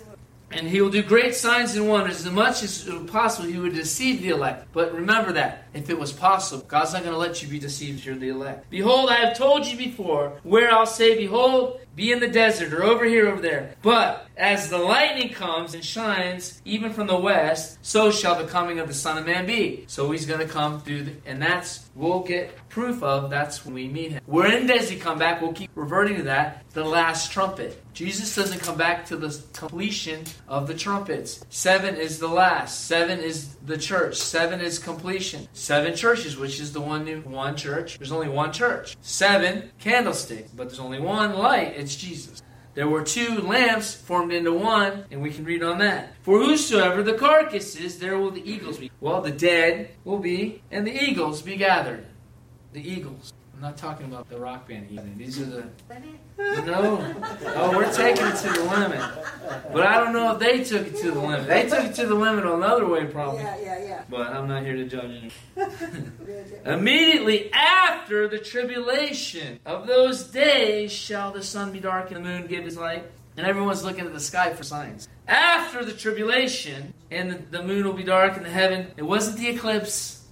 And he will do great signs and wonders, as much as possible he would deceive the elect. But remember that, if it was possible, God's not going to let you be deceived you're the elect. Behold, I have told you before, where I'll say, Behold, be in the desert, or over here, over there. But as the lightning comes and shines, even from the west, so shall the coming of the Son of Man be. So he's going to come through, the, and that's, we'll get proof of, that's when we meet him. When does he come back? We'll keep reverting to that, the last trumpet. Jesus doesn't come back to the completion of the trumpets. Seven is the last. Seven is the church. Seven is completion. Seven churches, which is the one new one church. There's only one church. Seven candlesticks, but there's only one light. It's Jesus. There were two lamps formed into one, and we can read on that. For whosoever the carcass is, there will the eagles be. Well, the dead will be, and the eagles be gathered. The eagles. I'm not talking about the rock band evening. These are the no. Oh, we're taking it to the limit. But I don't know if they took it to the limit. They took it to the limit another way, probably. Yeah, yeah, yeah. But I'm not here to judge you. [LAUGHS] Immediately after the tribulation of those days shall the sun be dark and the moon give his light. And everyone's looking at the sky for signs. After the tribulation, and the, the moon will be dark in the heaven. It wasn't the eclipse.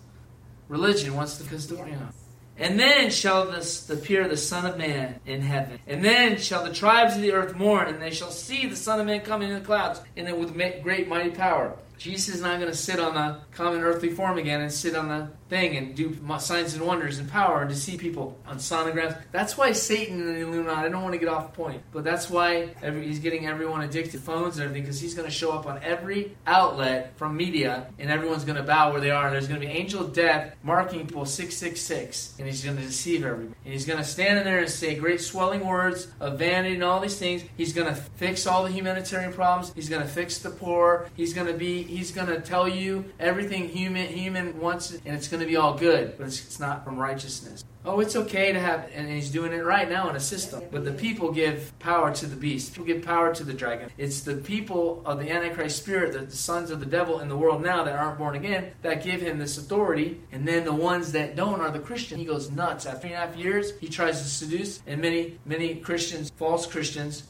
Religion wants to custodian. Yeah. And then shall this, appear the Son of Man in heaven. And then shall the tribes of the earth mourn, and they shall see the Son of Man coming in the clouds, and then with great mighty power. Jesus is not going to sit on the common earthly form again and sit on the thing and do signs and wonders and power and to see people on sonograms. That's why Satan and the Illuminati, I don't want to get off point, but that's why every, he's getting everyone addicted to phones and everything because he's going to show up on every outlet from media and everyone's going to bow where they are. And there's going to be angel death marking people 666 and he's going to deceive everybody. And he's going to stand in there and say great swelling words of vanity and all these things. He's going to fix all the humanitarian problems. He's going to fix the poor. He's going to be, he's going to tell you everything human, human wants and it's going to to be all good, but it's, it's not from righteousness. Oh, it's okay to have, and he's doing it right now in a system. But the people give power to the beast. People give power to the dragon. It's the people of the Antichrist spirit, the, the sons of the devil in the world now that aren't born again, that give him this authority. And then the ones that don't are the Christian. He goes nuts. After three and a half years, he tries to seduce, and many, many Christians, false Christians,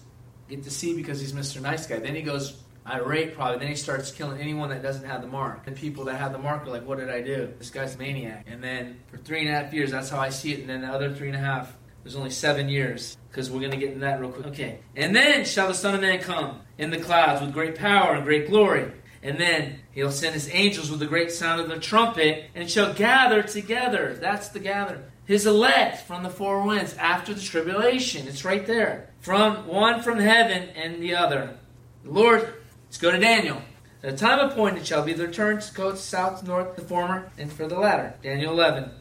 get deceived because he's Mr. Nice Guy. Then he goes irate probably. Then he starts killing anyone that doesn't have the mark. And people that have the mark are like, what did I do? This guy's a maniac. And then for three and a half years, that's how I see it. And then the other three and a half, there's only seven years. Because we're going to get into that real quick. Okay. And then shall the Son of Man come in the clouds with great power and great glory. And then he'll send his angels with the great sound of the trumpet and shall gather together. That's the gather. His elect from the four winds after the tribulation. It's right there. From one from heaven and the other. The Lord Let's go to Daniel. The time appointed shall be the return to go south, north, the former, and for the latter. Daniel 11.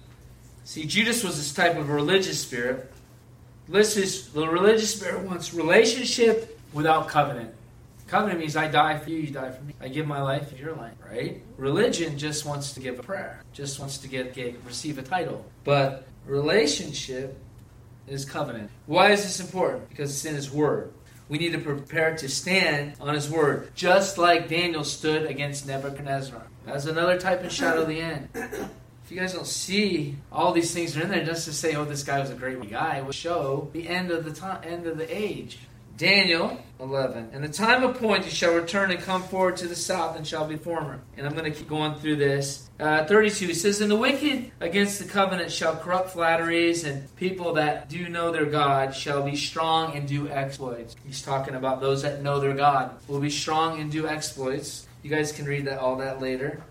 See, Judas was this type of religious spirit. Is the religious spirit wants relationship without covenant. Covenant means I die for you, you die for me. I give my life for your life, right? Religion just wants to give a prayer, just wants to get, get receive a title. But relationship is covenant. Why is this important? Because it's in His Word we need to prepare to stand on his word, just like Daniel stood against Nebuchadnezzar. That's another type of shadow of the end. If you guys don't see all these things are in there, just to say, "Oh, this guy was a great guy," will show the end of the time, end of the age. Daniel 11. And the time appointed shall return and come forward to the south and shall be former. And I'm going to keep going through this. Uh, 32 it says, And the wicked against the covenant shall corrupt flatteries, and people that do know their God shall be strong and do exploits. He's talking about those that know their God will be strong and do exploits. You guys can read that all that later.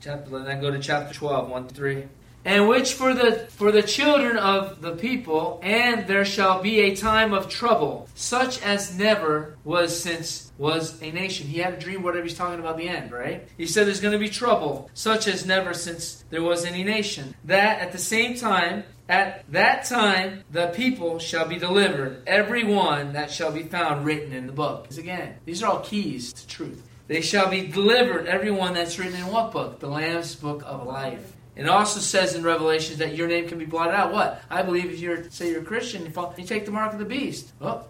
Chapter, then go to chapter 12, 1 to 3 and which for the for the children of the people and there shall be a time of trouble such as never was since was a nation. He had a dream whatever he's talking about the end right? He said there's going to be trouble such as never since there was any nation. That at the same time at that time the people shall be delivered every one that shall be found written in the book. Again these are all keys to truth. They shall be delivered every one that's written in what book? The lamb's book of life it also says in Revelation that your name can be blotted out. What? I believe if you're, say you're a Christian, you, fall, you take the mark of the beast. Oh,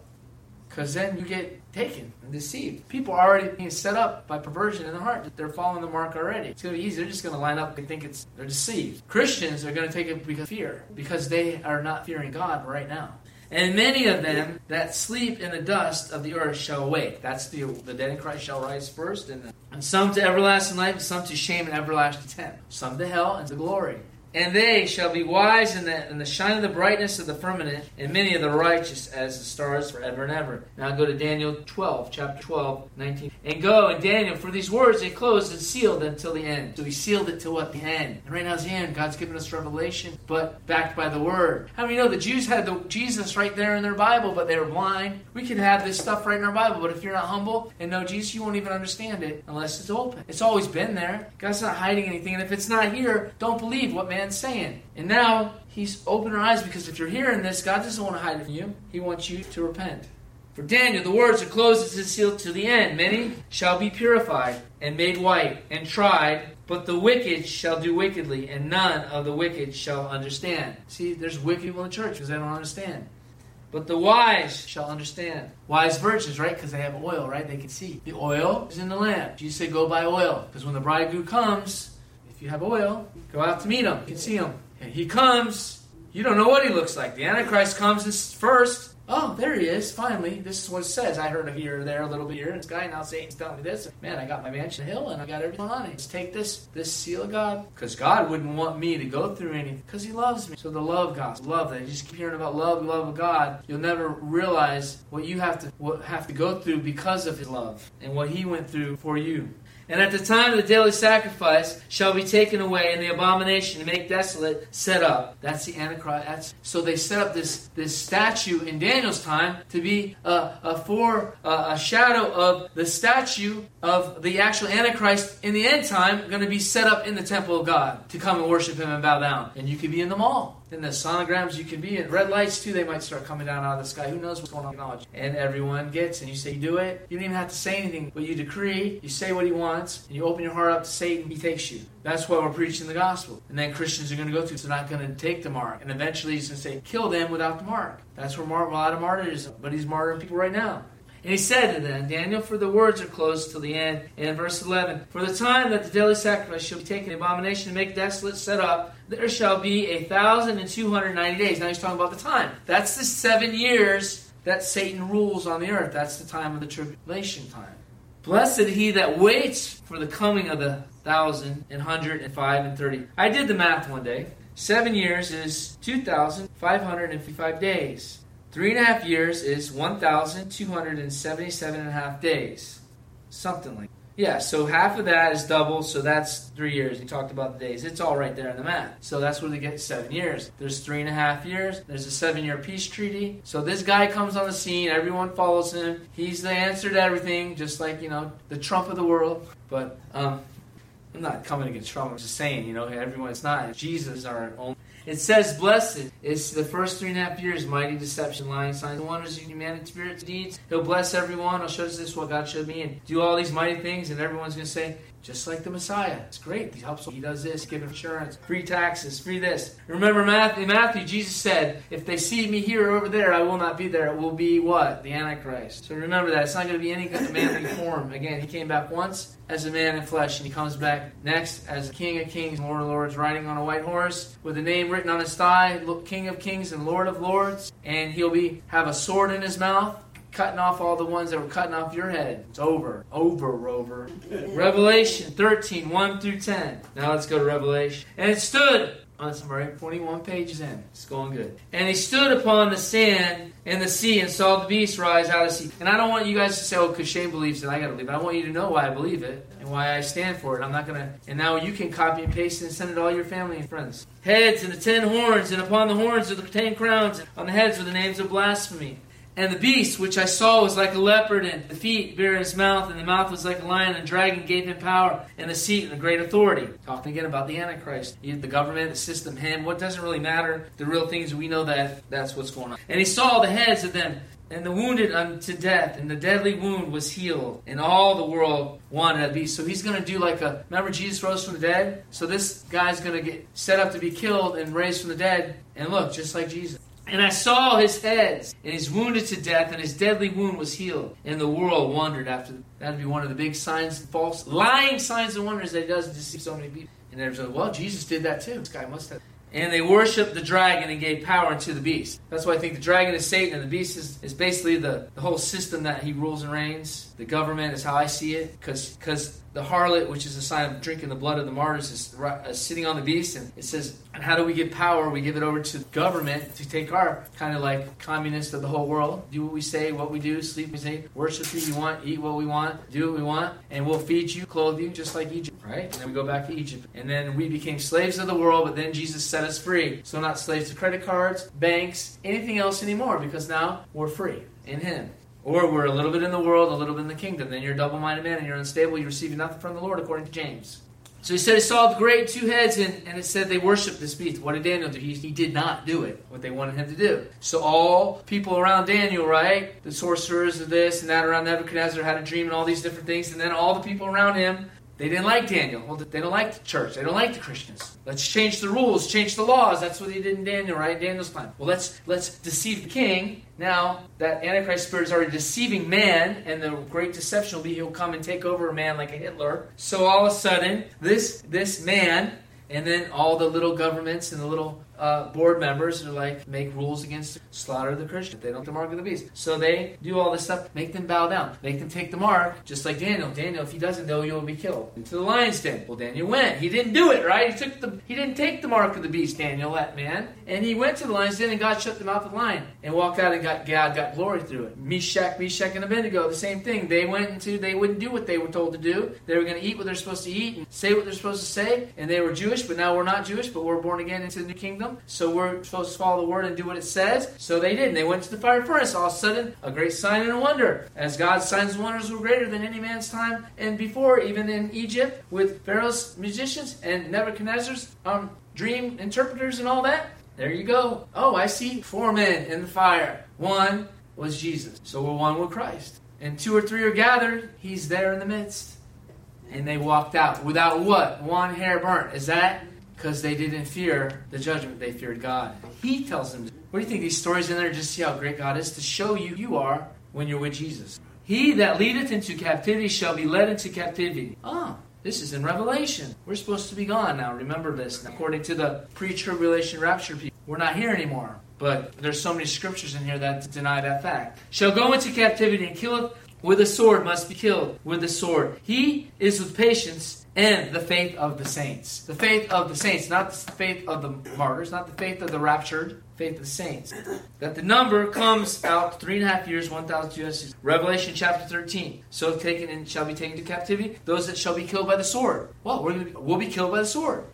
because then you get taken and deceived. People are already being set up by perversion in the heart. They're following the mark already. It's going to be easy. They're just going to line up and think it's they're deceived. Christians are going to take it because fear, because they are not fearing God right now. And many of them that sleep in the dust of the earth shall awake. That's the the dead in Christ shall rise first, and, and some to everlasting life, and some to shame and everlasting contempt. Some to hell and to glory. And they shall be wise in the, in the shine of the brightness of the firmament, and many of the righteous as the stars forever and ever. Now go to Daniel 12, chapter 12, 19. And go, and Daniel, for these words they closed and sealed until the end. So he sealed it to what? The end. And right now it's the end. God's given us revelation, but backed by the word. How many know the Jews had the Jesus right there in their Bible, but they were blind? We can have this stuff right in our Bible, but if you're not humble and know Jesus, you won't even understand it unless it's open. It's always been there. God's not hiding anything, and if it's not here, don't believe what man saying. And now he's opened our eyes because if you're hearing this, God doesn't want to hide it from you. He wants you to repent. For Daniel, the words are closed and sealed to the end. Many shall be purified and made white and tried, but the wicked shall do wickedly, and none of the wicked shall understand. See, there's wicked people in the church because they don't understand. But the wise shall understand. Wise virgins, right? Because they have oil, right? They can see. The oil is in the lamp. Jesus said, go buy oil. Because when the bridegroom comes, you have oil, go out to meet him. You can see him. And he comes. You don't know what he looks like. The Antichrist comes first. Oh, there he is, finally. This is what it says. I heard it here, there, a little bit here. This guy now Satan's telling me this. Man, I got my mansion hill and I got everything on it. Let's take this, this seal of God. Because God wouldn't want me to go through anything. Because he loves me. So the love gospel. Love that. You just keep hearing about love, love of God. You'll never realize what you have to what have to go through because of his love and what he went through for you. And at the time of the daily sacrifice shall be taken away, and the abomination to make desolate set up. That's the Antichrist. That's, so they set up this, this statue in Daniel's time to be a, a for a shadow of the statue of the actual Antichrist in the end time, going to be set up in the temple of God to come and worship Him and bow down. And you could be in the mall in the sonograms you can be in. Red lights too, they might start coming down out of the sky. Who knows what's going on in knowledge? And everyone gets, and you say, do it. You don't even have to say anything, but you decree, you say what he wants, and you open your heart up to Satan, he takes you. That's why we're preaching the gospel. And then Christians are going to go through, so they're not going to take the mark. And eventually he's going to say, kill them without the mark. That's where a lot of martyrs, but he's martyring people right now. And he said to them, Daniel, for the words are closed till the end. And in verse 11, For the time that the daily sacrifice shall be taken, the abomination to make desolate set up, there shall be a thousand and two hundred ninety days. Now he's talking about the time. That's the seven years that Satan rules on the earth. That's the time of the tribulation time. Blessed he that waits for the coming of the thousand and hundred and five and thirty. I did the math one day. Seven years is 2,555 days. Three and a half years is 1,277 and a half days. Something like yeah, so half of that is double, so that's three years. He talked about the days. It's all right there in the math. So that's where they get seven years. There's three and a half years. There's a seven year peace treaty. So this guy comes on the scene. Everyone follows him. He's the answer to everything, just like, you know, the Trump of the world. But um, I'm not coming against Trump. I'm just saying, you know, everyone, it's not. Jesus our only. It says, Blessed. It's the first three and a half years, mighty deception, lying signs, wonders, and humanity, spirits, deeds. He'll bless everyone. I'll show us this what God showed me, and do all these mighty things, and everyone's going to say, just like the Messiah. It's great. He helps. He does this, give insurance, free taxes, free this. Remember Matthew, Matthew, Jesus said, if they see me here or over there, I will not be there. It will be what? The Antichrist. So remember that. It's not going to be any kind of manly form. Again, he came back once as a man in flesh, and he comes back next as King of Kings, and Lord of Lords, riding on a white horse with a name written on his thigh, King of Kings and Lord of Lords. And he'll be have a sword in his mouth cutting off all the ones that were cutting off your head. It's over. Over, Rover. Revelation 13, 1 through 10. Now let's go to Revelation. And it stood on some right 21 pages in. It's going good. And he stood upon the sand in the sea and saw the beast rise out of the sea. And I don't want you guys to say, oh, because Shane believes it, I got to believe it. I want you to know why I believe it and why I stand for it. I'm not going to. And now you can copy and paste and send it to all your family and friends. Heads and the ten horns, and upon the horns are the ten crowns, and on the heads are the names of blasphemy. And the beast which I saw was like a leopard, and the feet bare his mouth, and the mouth was like a lion, and dragon gave him power and a seat and a great authority. Talking again about the Antichrist, the government, the system, him. What doesn't really matter? The real things we know that that's what's going on. And he saw the heads of them, and the wounded unto death, and the deadly wound was healed, and all the world wanted a beast. So he's going to do like a. Remember, Jesus rose from the dead. So this guy's going to get set up to be killed and raised from the dead, and look, just like Jesus. And I saw his heads, and he's wounded to death, and his deadly wound was healed. And the world wondered after that'd be one of the big signs, false, lying signs and wonders that he does to deceive so many people. And there's like, well, Jesus did that too. This guy must have. And they worshiped the dragon and gave power unto the beast. That's why I think the dragon is Satan and the beast is, is basically the, the whole system that he rules and reigns. The government is how I see it. Because the harlot, which is a sign of drinking the blood of the martyrs, is, is uh, sitting on the beast. And it says, and how do we get power? We give it over to government to take our kind of like communist of the whole world. Do what we say, what we do, sleep we say, worship who you want, eat what we want, do what we want, and we'll feed you, clothe you, just like Egypt, right? And then we go back to Egypt. And then we became slaves of the world, but then Jesus set us free. So not slaves to credit cards, banks, anything else anymore, because now we're free in Him. Or we're a little bit in the world, a little bit in the kingdom. Then you're a double minded man and you're unstable. You receive nothing from the Lord, according to James. So he said he saw the great two heads, and, and it said they worshiped this beast. What did Daniel do? He, he did not do it, what they wanted him to do. So all people around Daniel, right? The sorcerers of this and that around Nebuchadnezzar had a dream and all these different things. And then all the people around him they didn't like Daniel. Well, they don't like the church. They don't like the Christians. Let's change the rules, change the laws. That's what they did in Daniel, right? Daniel's time. Well, let's let's deceive the king. Now that Antichrist spirit is already deceiving man, and the great deception will be he'll come and take over a man like a Hitler. So all of a sudden, this this man, and then all the little governments and the little uh, board members are like make rules against slaughter the Christian. They don't the mark of the beast. So they do all this stuff, make them bow down, make them take the mark, just like Daniel. Daniel, if he doesn't know, you'll be killed. Into the lion's den. Well, Daniel went. He didn't do it, right? He took the he didn't take the mark of the beast, Daniel, that man. And he went to the lion's den and God shut the mouth of the lion and walked out and got God got glory through it. Meshach, Meshach, and Abednego, the same thing. They went into they wouldn't do what they were told to do. They were going to eat what they're supposed to eat and say what they're supposed to say. And they were Jewish, but now we're not Jewish, but we're born again into the new kingdom. So we're supposed to follow the word and do what it says. So they did. And they went to the fire furnace. All of a sudden, a great sign and a wonder. As God's signs and wonders were greater than any man's time and before, even in Egypt, with Pharaoh's magicians and Nebuchadnezzar's um, dream interpreters and all that. There you go. Oh, I see four men in the fire. One was Jesus. So we're one with Christ. And two or three are gathered, he's there in the midst. And they walked out without what? One hair burnt. Is that because they didn't fear the judgment, they feared God. He tells them, What do you think? These stories in there just see how great God is to show you you are when you're with Jesus. He that leadeth into captivity shall be led into captivity. Ah, this is in Revelation. We're supposed to be gone now. Remember this. According to the pre tribulation rapture people, we're not here anymore. But there's so many scriptures in here that deny that fact. Shall go into captivity and killeth with a sword, must be killed with a sword. He is with patience and the faith of the saints. The faith of the saints, not the faith of the martyrs, not the faith of the raptured, faith of the saints. That the number comes out three and a half years, 1,000 years. Revelation chapter 13. So taken and shall be taken to captivity, those that shall be killed by the sword. Well, be, we'll be killed by the sword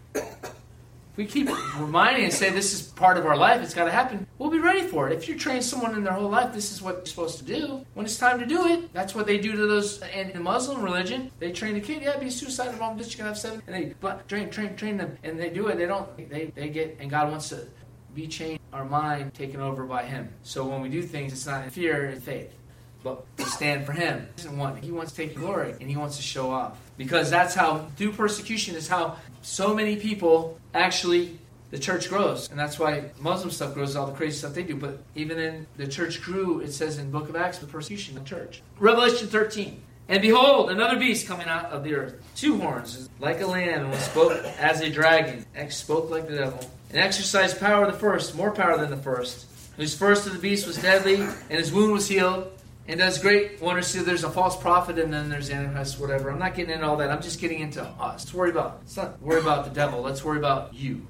we keep reminding and say this is part of our life, it's got to happen, we'll be ready for it. If you train someone in their whole life, this is what you're supposed to do. When it's time to do it, that's what they do to those. in the Muslim religion, they train a kid, yeah, be suicidal, mom, just you can have seven, and they but, train, train, train them, and they do it. They don't, they, they get, and God wants to be changed, our mind taken over by Him. So when we do things, it's not in fear and faith but stand for him. He doesn't want he wants to take glory and he wants to show off. Because that's how through persecution is how so many people actually the church grows. And that's why Muslim stuff grows, all the crazy stuff they do. But even in the church grew, it says in book of Acts, the persecution of the church. Revelation 13. And behold, another beast coming out of the earth, two horns, like a lamb, and spoke as a dragon, X spoke like the devil, and exercised power of the first, more power than the first, whose first of the beast was deadly, and his wound was healed and does great wonders. See, there's a false prophet, and then there's Antichrist, whatever. I'm not getting into all that. I'm just getting into us. Let's worry about. Let's not worry about the devil. Let's worry about you.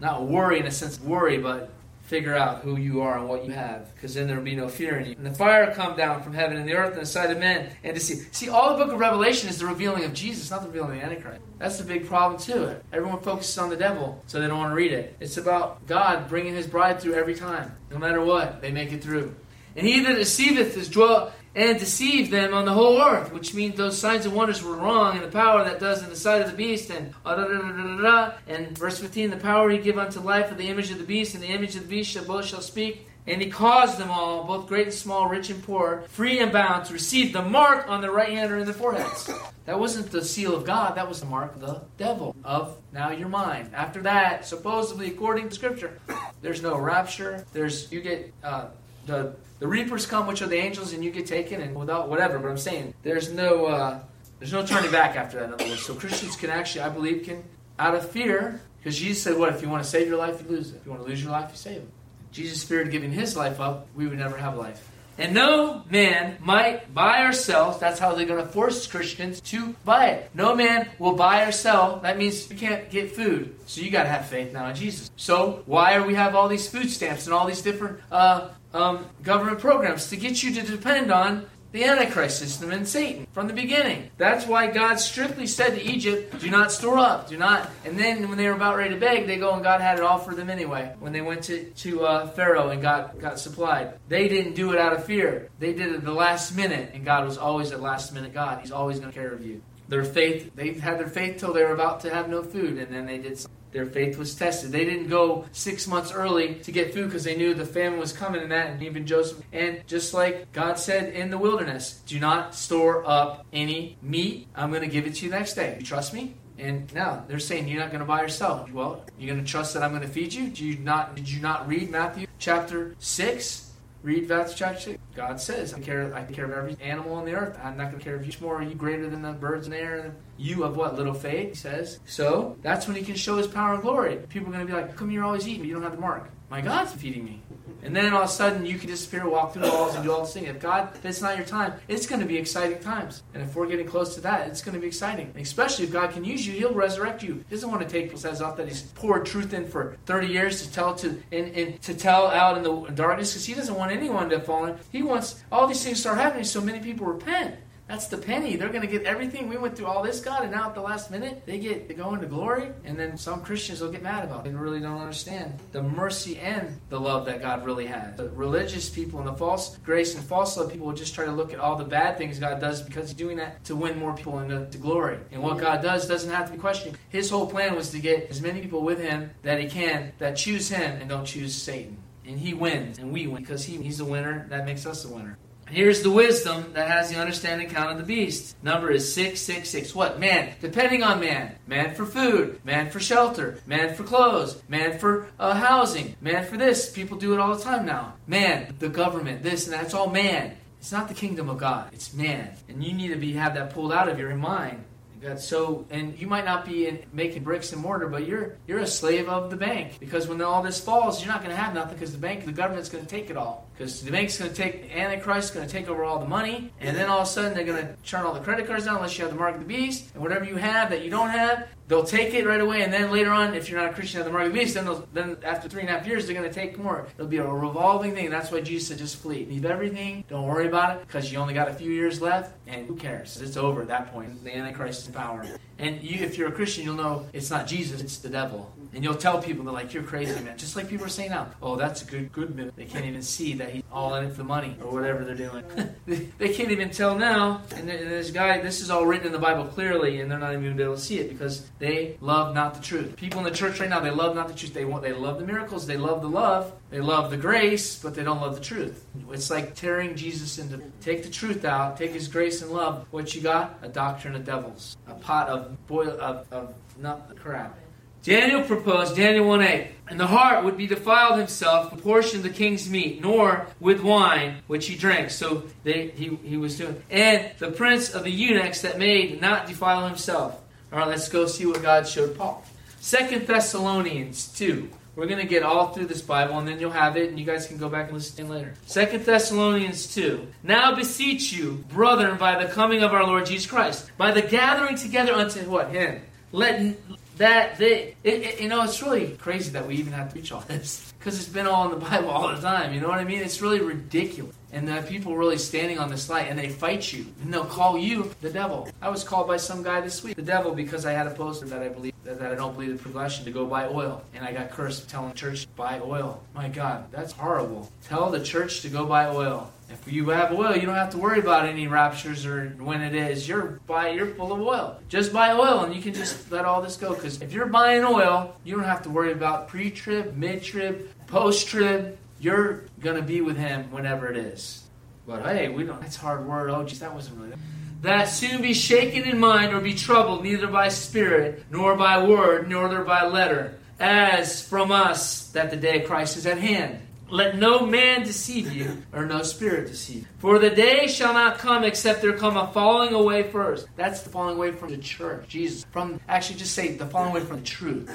Not worry in a sense of worry, but figure out who you are and what you have, because then there will be no fear in you. And the fire come down from heaven and the earth and the sight of men, and to see. See, all the book of Revelation is the revealing of Jesus, not the revealing of the Antichrist. That's the big problem too. Everyone focuses on the devil, so they don't want to read it. It's about God bringing His bride through every time, no matter what. They make it through. And he that deceiveth is dwell and deceived them on the whole earth, which means those signs and wonders were wrong, and the power that does in the sight of the beast, and uh, da, da, da, and verse 15, the power he give unto life of the image of the beast, and the image of the beast shall both shall speak, And he caused them all, both great and small, rich and poor, free and bound, to receive the mark on the right hand or in the foreheads. That wasn't the seal of God, that was the mark of the devil, of now you're mine. After that, supposedly, according to Scripture, there's no rapture. There's, you get, uh, the, the reapers come, which are the angels, and you get taken, and without whatever. But I'm saying, there's no, uh, there's no turning back after that, in other words. So Christians can actually, I believe, can, out of fear, because Jesus said, what, if you want to save your life, you lose it. If you want to lose your life, you save it. Jesus feared giving his life up, we would never have life. And no man might buy or sell. That's how they're going to force Christians to buy it. No man will buy or sell. That means you can't get food. So you got to have faith now in Jesus. So why are we have all these food stamps and all these different uh, um, government programs to get you to depend on the Antichrist system and Satan from the beginning. That's why God strictly said to Egypt, do not store up, do not. And then when they were about ready to beg, they go and God had it all for them anyway. When they went to, to uh, Pharaoh and got, got supplied, they didn't do it out of fear. They did it at the last minute, and God was always at last minute God. He's always going to care of you. Their faith, they had their faith till they were about to have no food, and then they did something their faith was tested. They didn't go six months early to get food because they knew the famine was coming and that, and even Joseph. And just like God said in the wilderness, do not store up any meat. I'm going to give it to you next day. You trust me? And now they're saying you're not going to buy yourself. Well, you're going to trust that I'm going to feed you? Do you not? Did you not read Matthew chapter six? Read chapter God says, I care, I care of every animal on the earth. I'm not going to care of you more. Are you greater than the birds in the air? You of what? Little faith, he says. So that's when he can show his power and glory. People are going to be like, come you're always eating, you don't have the mark. My God's feeding me. And then all of a sudden you can disappear, walk through walls, and do all this thing. If God, if it's not your time, it's going to be exciting times. And if we're getting close to that, it's going to be exciting. especially if God can use you, He'll resurrect you. He doesn't want to take says off that He's poured truth in for 30 years to tell to and, and to tell out in the darkness because He doesn't want anyone to fall in. He wants all these things to start happening so many people repent. That's the penny. They're going to get everything. We went through all this, God, and now at the last minute, they get to go into glory. And then some Christians will get mad about it. They really don't understand the mercy and the love that God really has. The religious people and the false grace and false love people will just try to look at all the bad things God does because He's doing that to win more people into glory. And what God does doesn't have to be questioned. His whole plan was to get as many people with Him that He can that choose Him and don't choose Satan. And He wins, and we win because he, He's the winner. That makes us the winner. Here's the wisdom that has the understanding count of the beast. Number is 666. What? Man. Depending on man. Man for food. Man for shelter. Man for clothes. Man for uh, housing. Man for this. People do it all the time now. Man. The government. This and that. It's all man. It's not the kingdom of God. It's man. And you need to be have that pulled out of your mind God, so and you might not be in, making bricks and mortar, but you're you're a slave of the bank because when all this falls, you're not going to have nothing because the bank, the government's going to take it all. Because the bank's going to take Antichrist, going to take over all the money, and then all of a sudden they're going to turn all the credit cards down unless you have the mark of the beast, and whatever you have that you don't have, they'll take it right away, and then later on, if you're not a Christian, at the mark of the beast, then then after three and a half years, they're going to take more. It'll be a revolving thing. That's why Jesus said, just flee, leave everything, don't worry about it, because you only got a few years left, and who cares? It's over at that point. The Antichrist is in power. And you, if you're a Christian, you'll know it's not Jesus, it's the devil. And you'll tell people, they're like, you're crazy, man. Just like people are saying now, oh, that's a good, good move. They can't even see that he's all in it for the money or whatever they're doing. [LAUGHS] they can't even tell now. And this guy, this is all written in the Bible clearly, and they're not even going to be able to see it because they love not the truth. People in the church right now, they love not the truth. They want, they love the miracles, they love the love, they love the grace, but they don't love the truth. It's like tearing Jesus into, take the truth out, take his grace and love. What you got? A doctrine of devils, a pot of boil of, of not crap. Daniel proposed, Daniel 1 8, and the heart would be defiled himself with portion of the king's meat, nor with wine which he drank. So they, he, he was doing. And the prince of the eunuchs that made not defile himself. All right, let's go see what God showed Paul. Second Thessalonians 2. We're going to get all through this Bible, and then you'll have it, and you guys can go back and listen later. Second Thessalonians 2. Now beseech you, brethren, by the coming of our Lord Jesus Christ, by the gathering together unto what? Him. Let that they, it, it, you know, it's really crazy that we even have to preach all this because it's been all in the Bible all the time. You know what I mean? It's really ridiculous. And the people really standing on this light and they fight you and they'll call you the devil. I was called by some guy this week the devil because I had a poster that I believe that, I don't believe the progression to go buy oil. And I got cursed telling church buy oil. My God, that's horrible. Tell the church to go buy oil. If you have oil, you don't have to worry about any raptures or when it is. You're buy, you're full of oil. Just buy oil, and you can just let all this go. Because if you're buying oil, you don't have to worry about pre-trib, mid-trib, post-trib. You're going to be with him whenever it is. But hey, we don't. That's hard word. Oh, geez, that wasn't really. That soon be shaken in mind or be troubled, neither by spirit, nor by word, nor by letter, as from us that the day of Christ is at hand. Let no man deceive you, or no spirit deceive you. For the day shall not come except there come a falling away first. That's the falling away from the church. Jesus. From actually just say the falling away from the truth.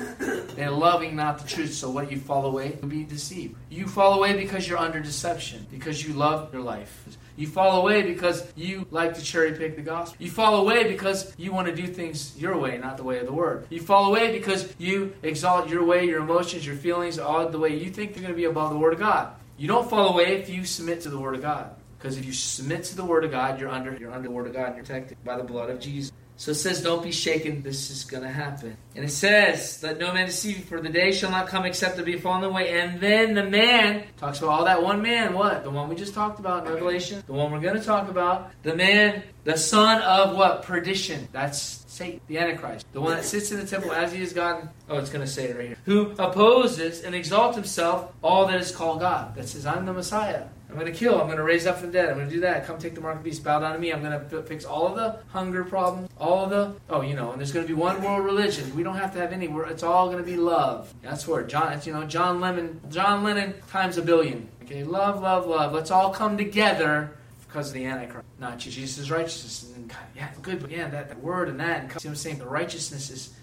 And loving not the truth. So what you fall away, you'll be deceived. You fall away because you're under deception, because you love your life. You fall away because you like to cherry pick the gospel. You fall away because you want to do things your way, not the way of the word. You fall away because you exalt your way, your emotions, your feelings, all the way you think they're going to be above the word of God. You don't fall away if you submit to the word of God. Because if you submit to the word of God, you're under you're under the word of God and you're protected by the blood of Jesus. So it says, Don't be shaken, this is going to happen. And it says, Let no man deceive you, for the day shall not come except to be fallen away. And then the man, talks about all that one man, what? The one we just talked about in Revelation, the one we're going to talk about. The man, the son of what? Perdition. That's Satan, the Antichrist. The one that sits in the temple as he is God. Oh, it's going to say it right here. Who opposes and exalts himself all that is called God. That says, I'm the Messiah. I'm going to kill. I'm going to raise up from the dead. I'm going to do that. Come take the mark of the beast. Bow down to me. I'm going to fix all of the hunger problems. All of the oh, you know. And there's going to be one world religion. We don't have to have any. It's all going to be love. That's where John. You know, John Lennon. John Lennon times a billion. Okay, love, love, love. Let's all come together because of the Antichrist. Not Jesus' righteousness. And God, yeah, good, but yeah, that, that word and that. And see what I'm saying? The righteousness is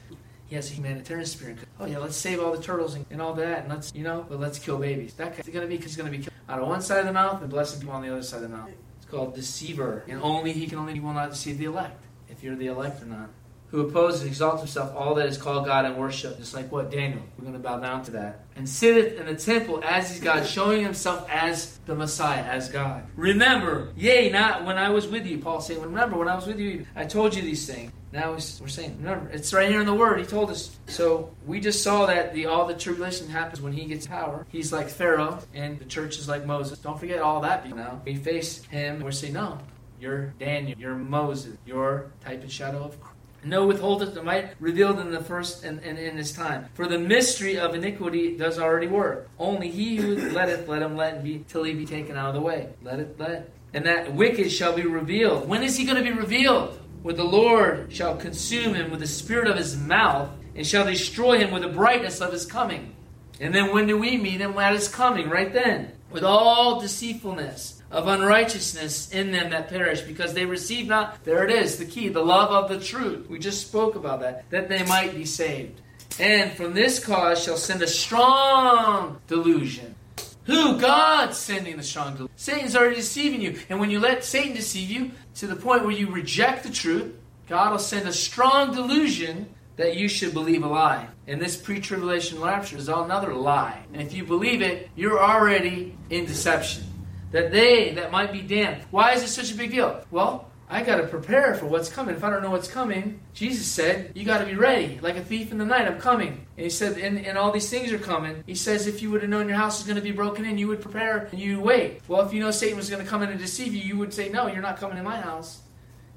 he has a humanitarian spirit. Oh yeah, let's save all the turtles and, and all that, and let's you know, but let's kill babies. That guy's gonna be he's gonna be killed out of one side of the mouth and blessing people on the other side of the mouth. It's called deceiver, and only he can only he will not deceive the elect if you're the elect or not. Who opposes and exalts himself all that is called God and worship, just like what Daniel. We're going to bow down to that. And sitteth in the temple as is God, showing himself as the Messiah, as God. Remember, yea, not when I was with you. Paul saying, remember when I was with you, I told you these things. Now we're saying, remember, it's right here in the Word. He told us. So we just saw that the all the tribulation happens when he gets power. He's like Pharaoh, and the church is like Moses. Don't forget all that now. We face him, and we're saying, no, you're Daniel, you're Moses, you're type and shadow of Christ. No withholdeth the might revealed in the first and, and in his time. For the mystery of iniquity does already work. Only he who [COUGHS] letteth, let him let be till he be taken out of the way. Let it let. And that wicked shall be revealed. When is he going to be revealed? When the Lord shall consume him with the spirit of his mouth, and shall destroy him with the brightness of his coming. And then when do we meet him? At his coming, right then. With all deceitfulness of unrighteousness in them that perish, because they receive not, there it is, the key, the love of the truth. We just spoke about that, that they might be saved. And from this cause shall send a strong delusion. Who? God sending the strong delusion. Satan's already deceiving you. And when you let Satan deceive you to the point where you reject the truth, God will send a strong delusion that you should believe a lie. And this pre tribulation rapture is all another lie. And if you believe it, you're already in deception. That they that might be damned. Why is it such a big deal? Well, I got to prepare for what's coming. If I don't know what's coming, Jesus said, you got to be ready. Like a thief in the night, I'm coming. And he said, and, and all these things are coming. He says, if you would have known your house is going to be broken in, you would prepare and you wait. Well, if you know Satan was going to come in and deceive you, you would say, no, you're not coming in my house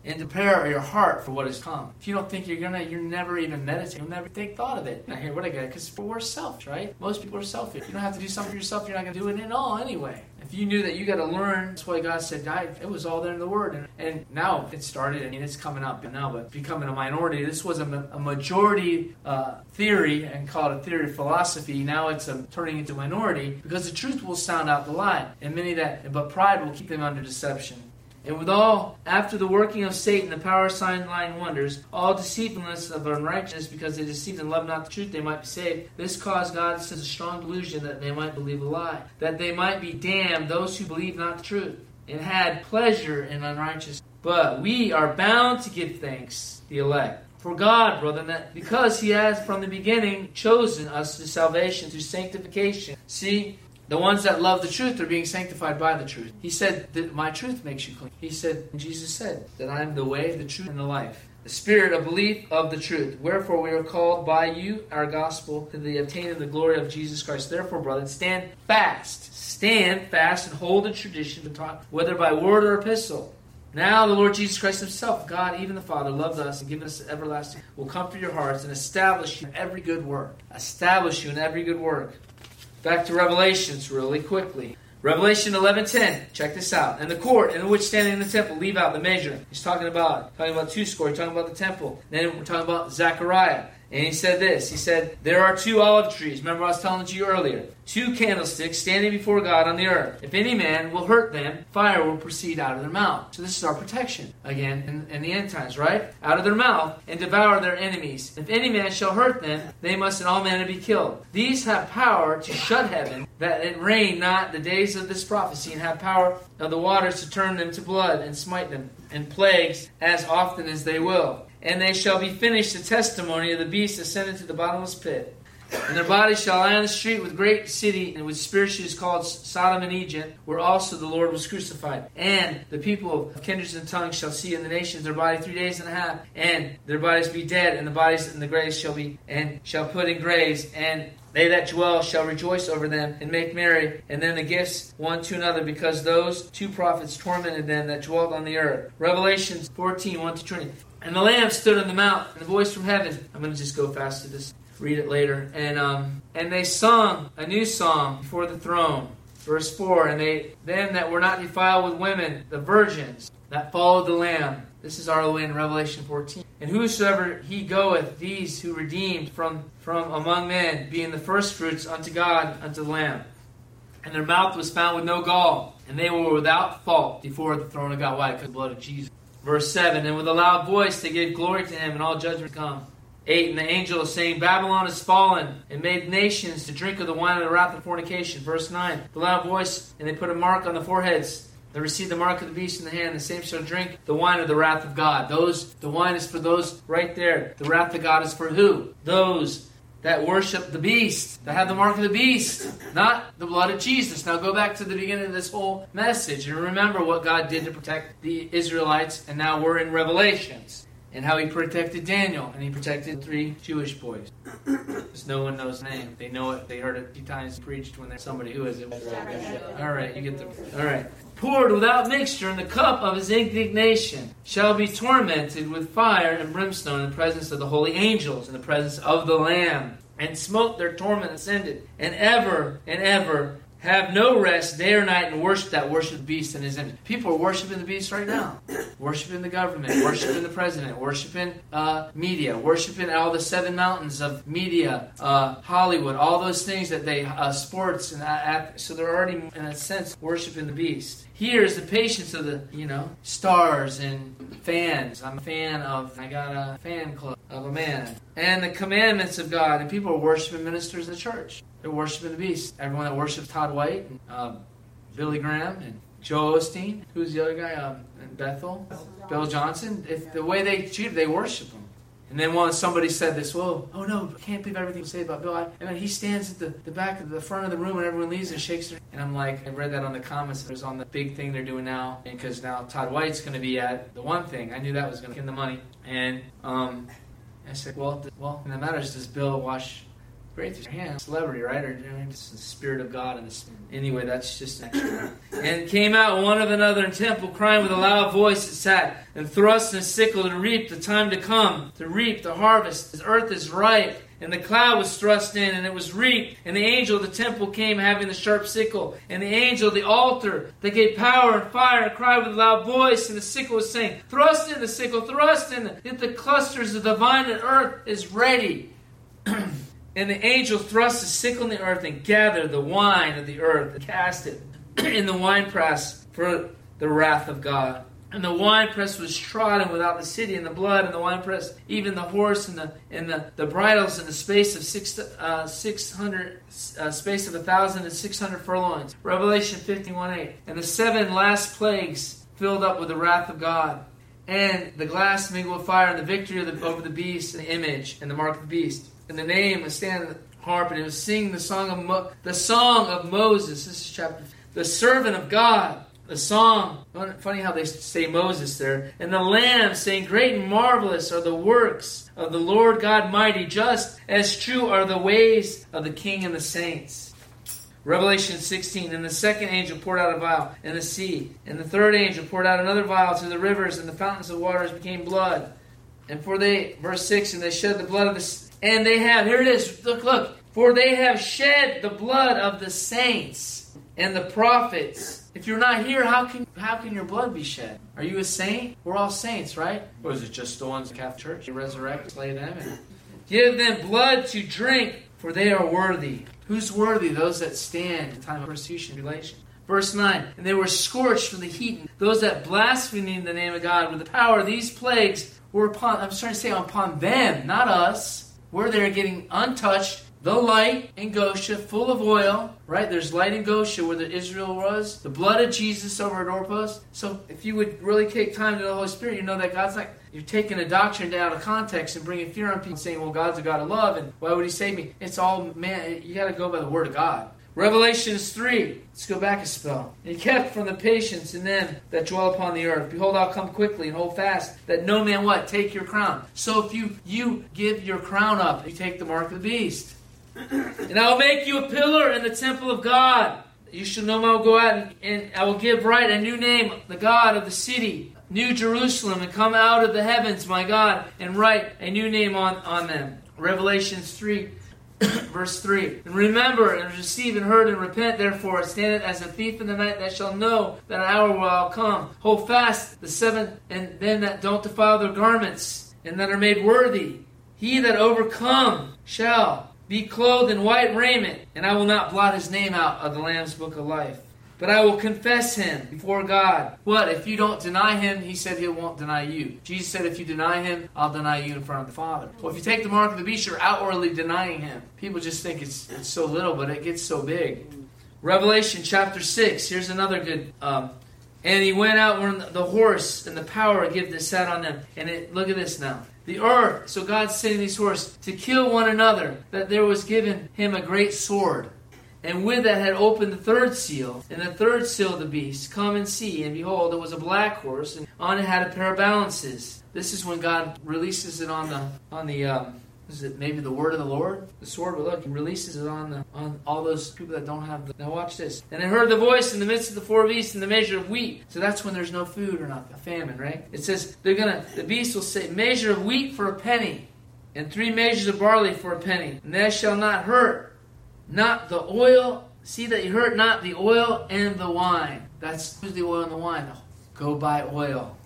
and prepare your heart for what is come. If you don't think you're gonna, you're never even meditating. You'll never take thought of it. Now, here, what I got? Because we're selfish, right? Most people are selfish. You don't have to do something for yourself. You're not gonna do it at all anyway. If you knew that you got to learn, that's why God said, it was all there in the Word. And, and now it started, I mean, it's coming up now, but becoming a minority. This was a, a majority uh, theory and called a theory of philosophy. Now it's a, turning into minority because the truth will sound out the lie. And many that, but pride will keep them under deception. And with all, after the working of Satan, the power of sign, lying wonders, all deceitfulness of unrighteousness, because they deceived and loved not the truth, they might be saved. This caused God sends a strong delusion that they might believe a lie, that they might be damned, those who believe not the truth, and had pleasure in unrighteousness. But we are bound to give thanks, the elect. For God, brother, that because He has from the beginning chosen us to salvation through sanctification. See, the ones that love the truth are being sanctified by the truth. He said that my truth makes you clean. He said, Jesus said that I am the way, the truth, and the life. The spirit of belief of the truth. Wherefore we are called by you, our gospel, to the obtaining the glory of Jesus Christ. Therefore, brethren, stand fast. Stand fast and hold the tradition taught, whether by word or epistle. Now the Lord Jesus Christ Himself, God, even the Father, loved us and given us everlasting, will comfort your hearts and establish you in every good work. Establish you in every good work Back to Revelations really quickly. Revelation 11:10. Check this out. And the court in which standing in the temple, leave out the measure. He's talking about talking about two score. Talking about the temple. Then we're talking about Zechariah. And he said this. He said, There are two olive trees. Remember, I was telling you earlier. Two candlesticks standing before God on the earth. If any man will hurt them, fire will proceed out of their mouth. So this is our protection, again, in, in the end times, right? Out of their mouth and devour their enemies. If any man shall hurt them, they must in all manner be killed. These have power to shut heaven, that it rain not the days of this prophecy, and have power of the waters to turn them to blood and smite them, and plagues as often as they will and they shall be finished the testimony of the beast ascended to the bottomless pit. And their bodies shall lie on the street with great city, and which spiritually is called Sodom and Egypt, where also the Lord was crucified. And the people of kindreds and tongues shall see in the nations their body three days and a half, and their bodies be dead, and the bodies in the graves shall be and shall put in graves, and they that dwell shall rejoice over them and make merry, and then the gifts one to another, because those two prophets tormented them that dwelt on the earth. Revelations 14, 1 to 20. And the Lamb stood on the mount, and the voice from heaven. I'm going to just go fast to this. Read it later. And um, and they sung a new song before the throne. Verse four. And they them that were not defiled with women, the virgins that followed the Lamb. This is our way in Revelation 14. And whosoever he goeth, these who redeemed from from among men, being the firstfruits unto God, unto the Lamb. And their mouth was found with no gall, and they were without fault before the throne of God. Why? Because the blood of Jesus. Verse 7 And with a loud voice they gave glory to him, and all judgment come. 8 And the angel is saying, Babylon is fallen, and made nations to drink of the wine of the wrath of fornication. Verse 9 The loud voice, and they put a mark on the foreheads. They receive the mark of the beast in the hand. The same shall drink the wine of the wrath of God. Those, the wine is for those right there. The wrath of God is for who? Those that worship the beast, that have the mark of the beast, not the blood of Jesus. Now go back to the beginning of this whole message and remember what God did to protect the Israelites, and now we're in Revelations. And how he protected Daniel, and he protected three Jewish boys. Because no one knows the name. They know it. They heard it a few times preached when there's somebody who is it. All right, you get the. All right poured without mixture in the cup of his indignation, shall be tormented with fire and brimstone in the presence of the holy angels, in the presence of the Lamb. And smoke their torment ascended, and ever and ever have no rest day or night and worship that worship beast and his image. People are worshiping the beast right now. [COUGHS] worshiping the government, worshiping the president, worshiping uh, media, worshiping all the seven mountains of media, uh, Hollywood, all those things that they, uh, sports, and uh, so they're already, in a sense, worshiping the beast. Here is the patience of the, you know, stars and fans. I'm a fan of, I got a fan club of a man. And the commandments of God. And people are worshiping ministers of the church. They're worshiping the beast. Everyone that worships Todd White, and, um, Billy Graham, and Joe Osteen. Who's the other guy? Um, Bethel? Bill Johnson. If the way they treat, they worship him. And then once somebody said this, well, oh no, I can't believe everything you say about Bill. I, I mean, he stands at the, the back of the front of the room and everyone leaves and shakes their. And I'm like, I read that on the comments. It was on the big thing they're doing now, And because now Todd White's going to be at the one thing. I knew that was going to get the money. And um, I said, well, well, and that matters. Does Bill wash Great through hands, celebrity, right? Or just the Spirit of God. And this. anyway, that's just extra. and came out one of another in temple, crying with a loud voice, and sat and thrust and sickle to reap the time to come, to reap the harvest. His earth is ripe. And the cloud was thrust in, and it was reaped. And the angel of the temple came having the sharp sickle. And the angel of the altar that gave power and fire and cried with a loud voice. And the sickle was saying, Thrust in the sickle, thrust in the, the clusters of the vine and earth is ready. [CLEARS THROAT] And the angel thrust the sickle in the earth and gathered the wine of the earth and cast it [CLEARS THROAT] in the winepress for the wrath of God. And the winepress was trodden without the city, and the blood, and the winepress, even the horse, and the and the, the bridles, in the space of six uh, six hundred uh, space of a thousand and six hundred furlongs. Revelation fifty one eight. And the seven last plagues filled up with the wrath of God, and the glass mingled with fire, and the victory the, over the beast, and the image, and the mark of the beast and the name was standing the harp and singing the song of Mo- the song of Moses. This is chapter the servant of God. The song, funny how they say Moses there, and the Lamb saying, Great and marvelous are the works of the Lord God Mighty, just as true are the ways of the King and the saints. Revelation 16, and the second angel poured out a vial in the sea, and the third angel poured out another vial to the rivers, and the fountains of waters became blood. And for they, verse 6, and they shed the blood of the and they have, here it is, look, look. For they have shed the blood of the saints and the prophets. If you're not here, how can how can your blood be shed? Are you a saint? We're all saints, right? Or is it just the ones in the Catholic Church? You resurrect, slay them, and give them blood to drink, for they are worthy. Who's worthy? Those that stand in time of persecution, tribulation. Verse 9, and they were scorched from the heat. And those that blasphemed the name of God with the power of these plagues were upon, I'm trying to say upon them, not us. We're there getting untouched. The light in Goshen, full of oil, right? There's light in Goshen where the Israel was. The blood of Jesus over at doorpost. So if you would really take time to the Holy Spirit, you know that God's like, you're taking a doctrine out of context and bringing fear on people, saying, well, God's a God of love, and why would he save me? It's all, man, you got to go by the Word of God. Revelations 3. Let's go back a spell. And he kept from the patience in them that dwell upon the earth. Behold, I'll come quickly and hold fast, that no man what? Take your crown. So if you you give your crown up, you take the mark of the beast. [CLEARS THROAT] and I will make you a pillar in the temple of God. You shall know I will go out and, and I will give right a new name, the God of the city. New Jerusalem, and come out of the heavens, my God, and write a new name on, on them. Revelations 3 [COUGHS] Verse 3 And remember and receive and heard and repent, therefore, stand it as a thief in the night that shall know that an hour will come. Hold fast the seven, and then that don't defile their garments, and that are made worthy. He that overcome shall be clothed in white raiment, and I will not blot his name out of the Lamb's book of life. But I will confess him before God. What? If you don't deny him, he said he won't deny you. Jesus said, if you deny him, I'll deny you in front of the Father. Well, if you take the mark of the beast, you're outwardly denying him. People just think it's, it's so little, but it gets so big. Revelation chapter 6. Here's another good. Um, and he went out when the horse and the power of gift that sat on them. And it, look at this now. The earth, so God's sending these horses to kill one another, that there was given him a great sword and with that had opened the third seal, and the third seal of the beast. Come and see. And behold, there was a black horse, and on it had a pair of balances. This is when God releases it on the on the um, is it maybe the word of the Lord? The sword, but look, he releases it on the on all those people that don't have the now watch this. And I heard the voice in the midst of the four beasts in the measure of wheat. So that's when there's no food or not a famine, right? It says they're gonna the beast will say, measure of wheat for a penny, and three measures of barley for a penny, and that shall not hurt not the oil. See that you hurt not the oil and the wine. That's who's the oil and the wine. Go buy oil.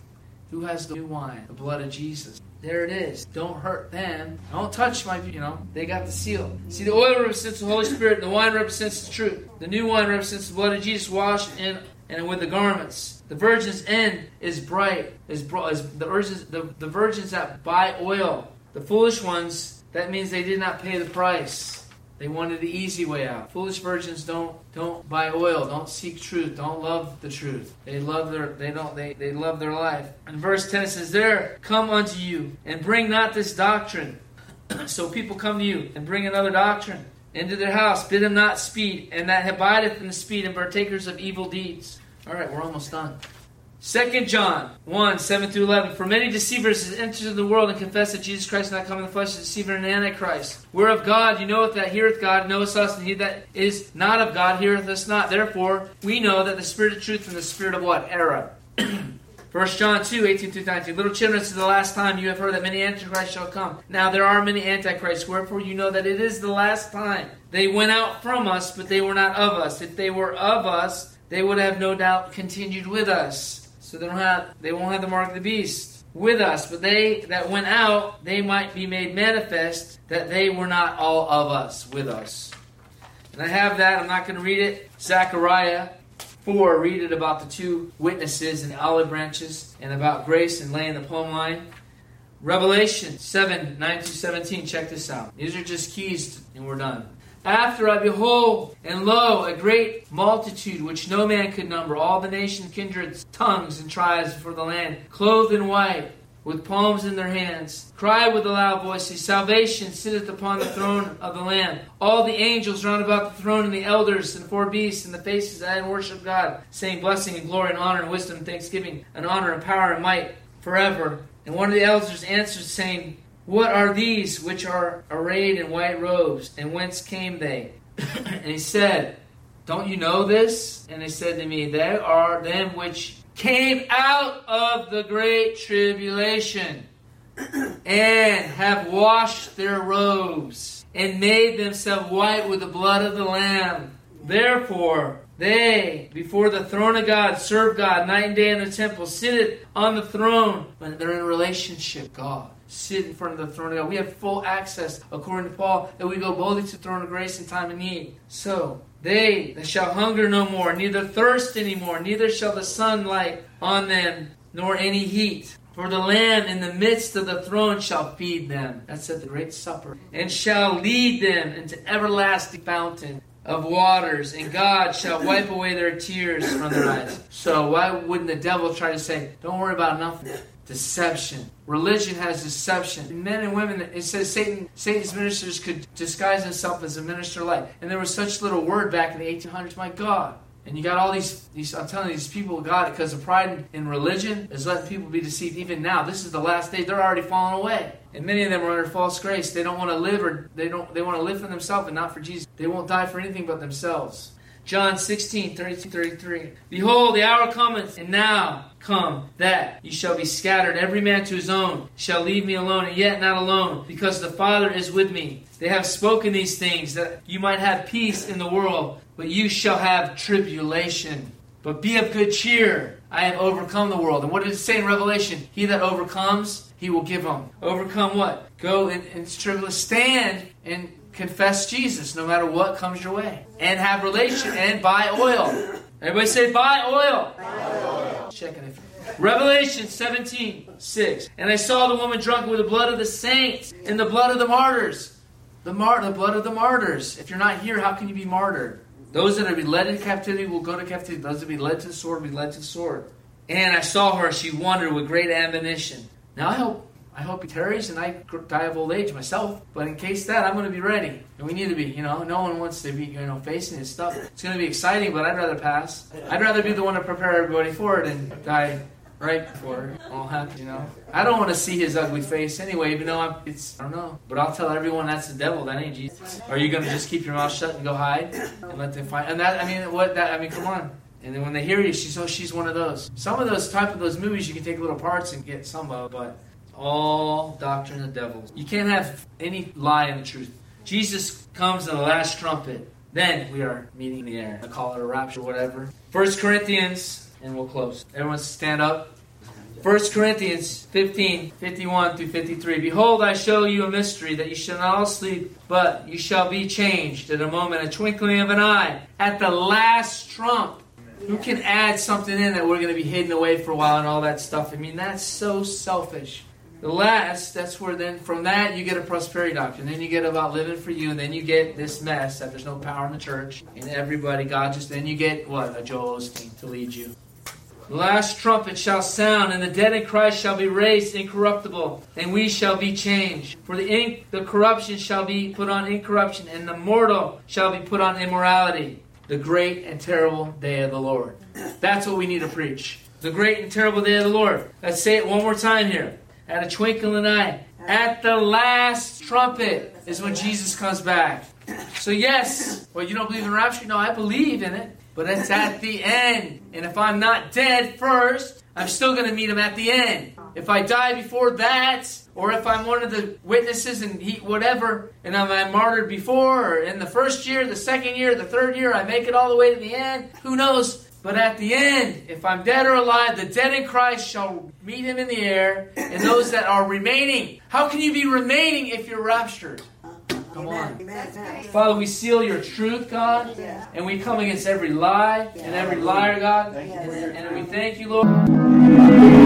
Who has the new wine? The blood of Jesus. There it is. Don't hurt them. Don't touch my, you know, they got the seal. See, the oil represents the Holy Spirit, the wine represents the truth. The new wine represents the blood of Jesus washed in and with the garments. The virgin's end is bright, is, is the, virgins, the, the virgins that buy oil. The foolish ones, that means they did not pay the price. They wanted the easy way out. Foolish virgins don't don't buy oil, don't seek truth, don't love the truth. They love their they don't they, they love their life. And verse 10 says, There come unto you, and bring not this doctrine. [CLEARS THROAT] so people come to you and bring another doctrine into their house, bid them not speed, and that abideth in the speed and partakers of evil deeds. Alright, we're almost done. 2 John 1, 7 through 11. For many deceivers have entered the world and confess that Jesus Christ is not come in the flesh, is deceiver and antichrist. We're of God, you knoweth that heareth God, knoweth us, and he that is not of God heareth us not. Therefore, we know that the spirit of truth and the spirit of what? Error. [CLEARS THROAT] 1 John 2, 18 through 19. Little children, this is the last time you have heard that many antichrists shall come. Now there are many antichrists, wherefore you know that it is the last time. They went out from us, but they were not of us. If they were of us, they would have no doubt continued with us. So they don't have they won't have the mark of the beast with us, but they that went out, they might be made manifest that they were not all of us with us. And I have that, I'm not going to read it. Zechariah 4, read it about the two witnesses and olive branches and about grace and laying the palm line. Revelation 7, 9 to 17, check this out. These are just keys and we're done. After I behold, and lo, a great multitude which no man could number, all the nations, kindreds, tongues, and tribes before the land, clothed in white, with palms in their hands, cry with a loud voice, Salvation sitteth upon the throne of the Lamb. All the angels round about the throne, and the elders, and the four beasts, and the faces that worship God, saying, Blessing and glory and honor and wisdom and thanksgiving, and honor and power and might forever. And one of the elders answered, saying, what are these which are arrayed in white robes, and whence came they? [COUGHS] and he said, Don't you know this? And they said to me, They are them which came out of the great tribulation [COUGHS] and have washed their robes and made themselves white with the blood of the Lamb. Therefore, they, before the throne of God, serve God night and day in the temple, sit on the throne when they're in relationship with God. Sit in front of the throne of God. We have full access, according to Paul, that we go boldly to the throne of grace in time of need. So, they that shall hunger no more, neither thirst any more, neither shall the sun light on them, nor any heat. For the Lamb in the midst of the throne shall feed them. That's at the great supper. And shall lead them into everlasting fountain of waters, and God shall wipe away their tears from their eyes. So why wouldn't the devil try to say, don't worry about nothing? Deception. Religion has deception. Men and women, it says Satan, Satan's ministers could disguise himself as a minister of light. And there was such little word back in the 1800s. My God. And you got all these, these I'm telling you, these people got it because the pride in religion is letting people be deceived. Even now, this is the last day. They're already falling away. And many of them are under false grace. They don't want to live or they don't they want to live for themselves and not for Jesus. They won't die for anything but themselves. John 16, 32, 33. Behold, the hour cometh, and now come that ye shall be scattered, every man to his own, shall leave me alone, and yet not alone, because the Father is with me. They have spoken these things, that you might have peace in the world, but you shall have tribulation. But be of good cheer. I have overcome the world. And what did it say in Revelation? He that overcomes, he will give him. Overcome what? Go and, and. Stand and confess Jesus no matter what comes your way. And have relation and buy oil. Everybody say buy oil. Buy oil. Checking if Revelation 17, 6. And I saw the woman drunk with the blood of the saints and the blood of the martyrs. The, mar- the blood of the martyrs. If you're not here, how can you be martyred? Those that are be led into captivity will go to captivity. Those that be led to the sword will be led to the sword. And I saw her, she wandered with great admonition. Now I hope I hope he tarries and I die of old age myself. But in case that, I'm going to be ready. And we need to be, you know, no one wants to be, you know, facing this stuff. It's going to be exciting, but I'd rather pass. I'd rather be the one to prepare everybody for it and die right before all happens, you know. I don't want to see his ugly face anyway, even though I'm, it's, I don't know. But I'll tell everyone that's the devil, that ain't Jesus. Are you going to just keep your mouth shut and go hide and let them find? And that, I mean, what, that, I mean, come on. And then when they hear you, she's, oh, she's one of those. Some of those type of those movies, you can take little parts and get some of, but all doctrine of devils. You can't have any lie in the truth. Jesus comes in the last trumpet. Then we are meeting the air. I call it a rapture, whatever. First Corinthians, and we'll close. Everyone stand up. 1 Corinthians 15, 51 through 53. Behold, I show you a mystery, that you shall not all sleep, but you shall be changed in a moment, a twinkling of an eye, at the last trump. Who can add something in that we're going to be hidden away for a while and all that stuff? I mean, that's so selfish. The last, that's where then from that you get a prosperity doctrine. Then you get about living for you, and then you get this mess that there's no power in the church and everybody. God just then you get what a Joel Osteen to lead you. The last trumpet shall sound, and the dead in Christ shall be raised incorruptible, and we shall be changed. For the in, the corruption shall be put on incorruption, and the mortal shall be put on immorality. The great and terrible day of the Lord. That's what we need to preach. The great and terrible day of the Lord. Let's say it one more time here at a twinkle in the eye. At the last trumpet is when Jesus comes back. So, yes, well, you don't believe in rapture? No, I believe in it, but it's at the end. And if I'm not dead first, I'm still going to meet him at the end. If I die before that, or if I'm one of the witnesses and he whatever, and I'm martyred before, or in the first year, the second year, the third year, I make it all the way to the end, who knows? But at the end, if I'm dead or alive, the dead in Christ shall meet him in the air, and those that are remaining. How can you be remaining if you're raptured? Come on. Father, we seal your truth, God, and we come against every lie and every liar, God, and we thank you, Lord.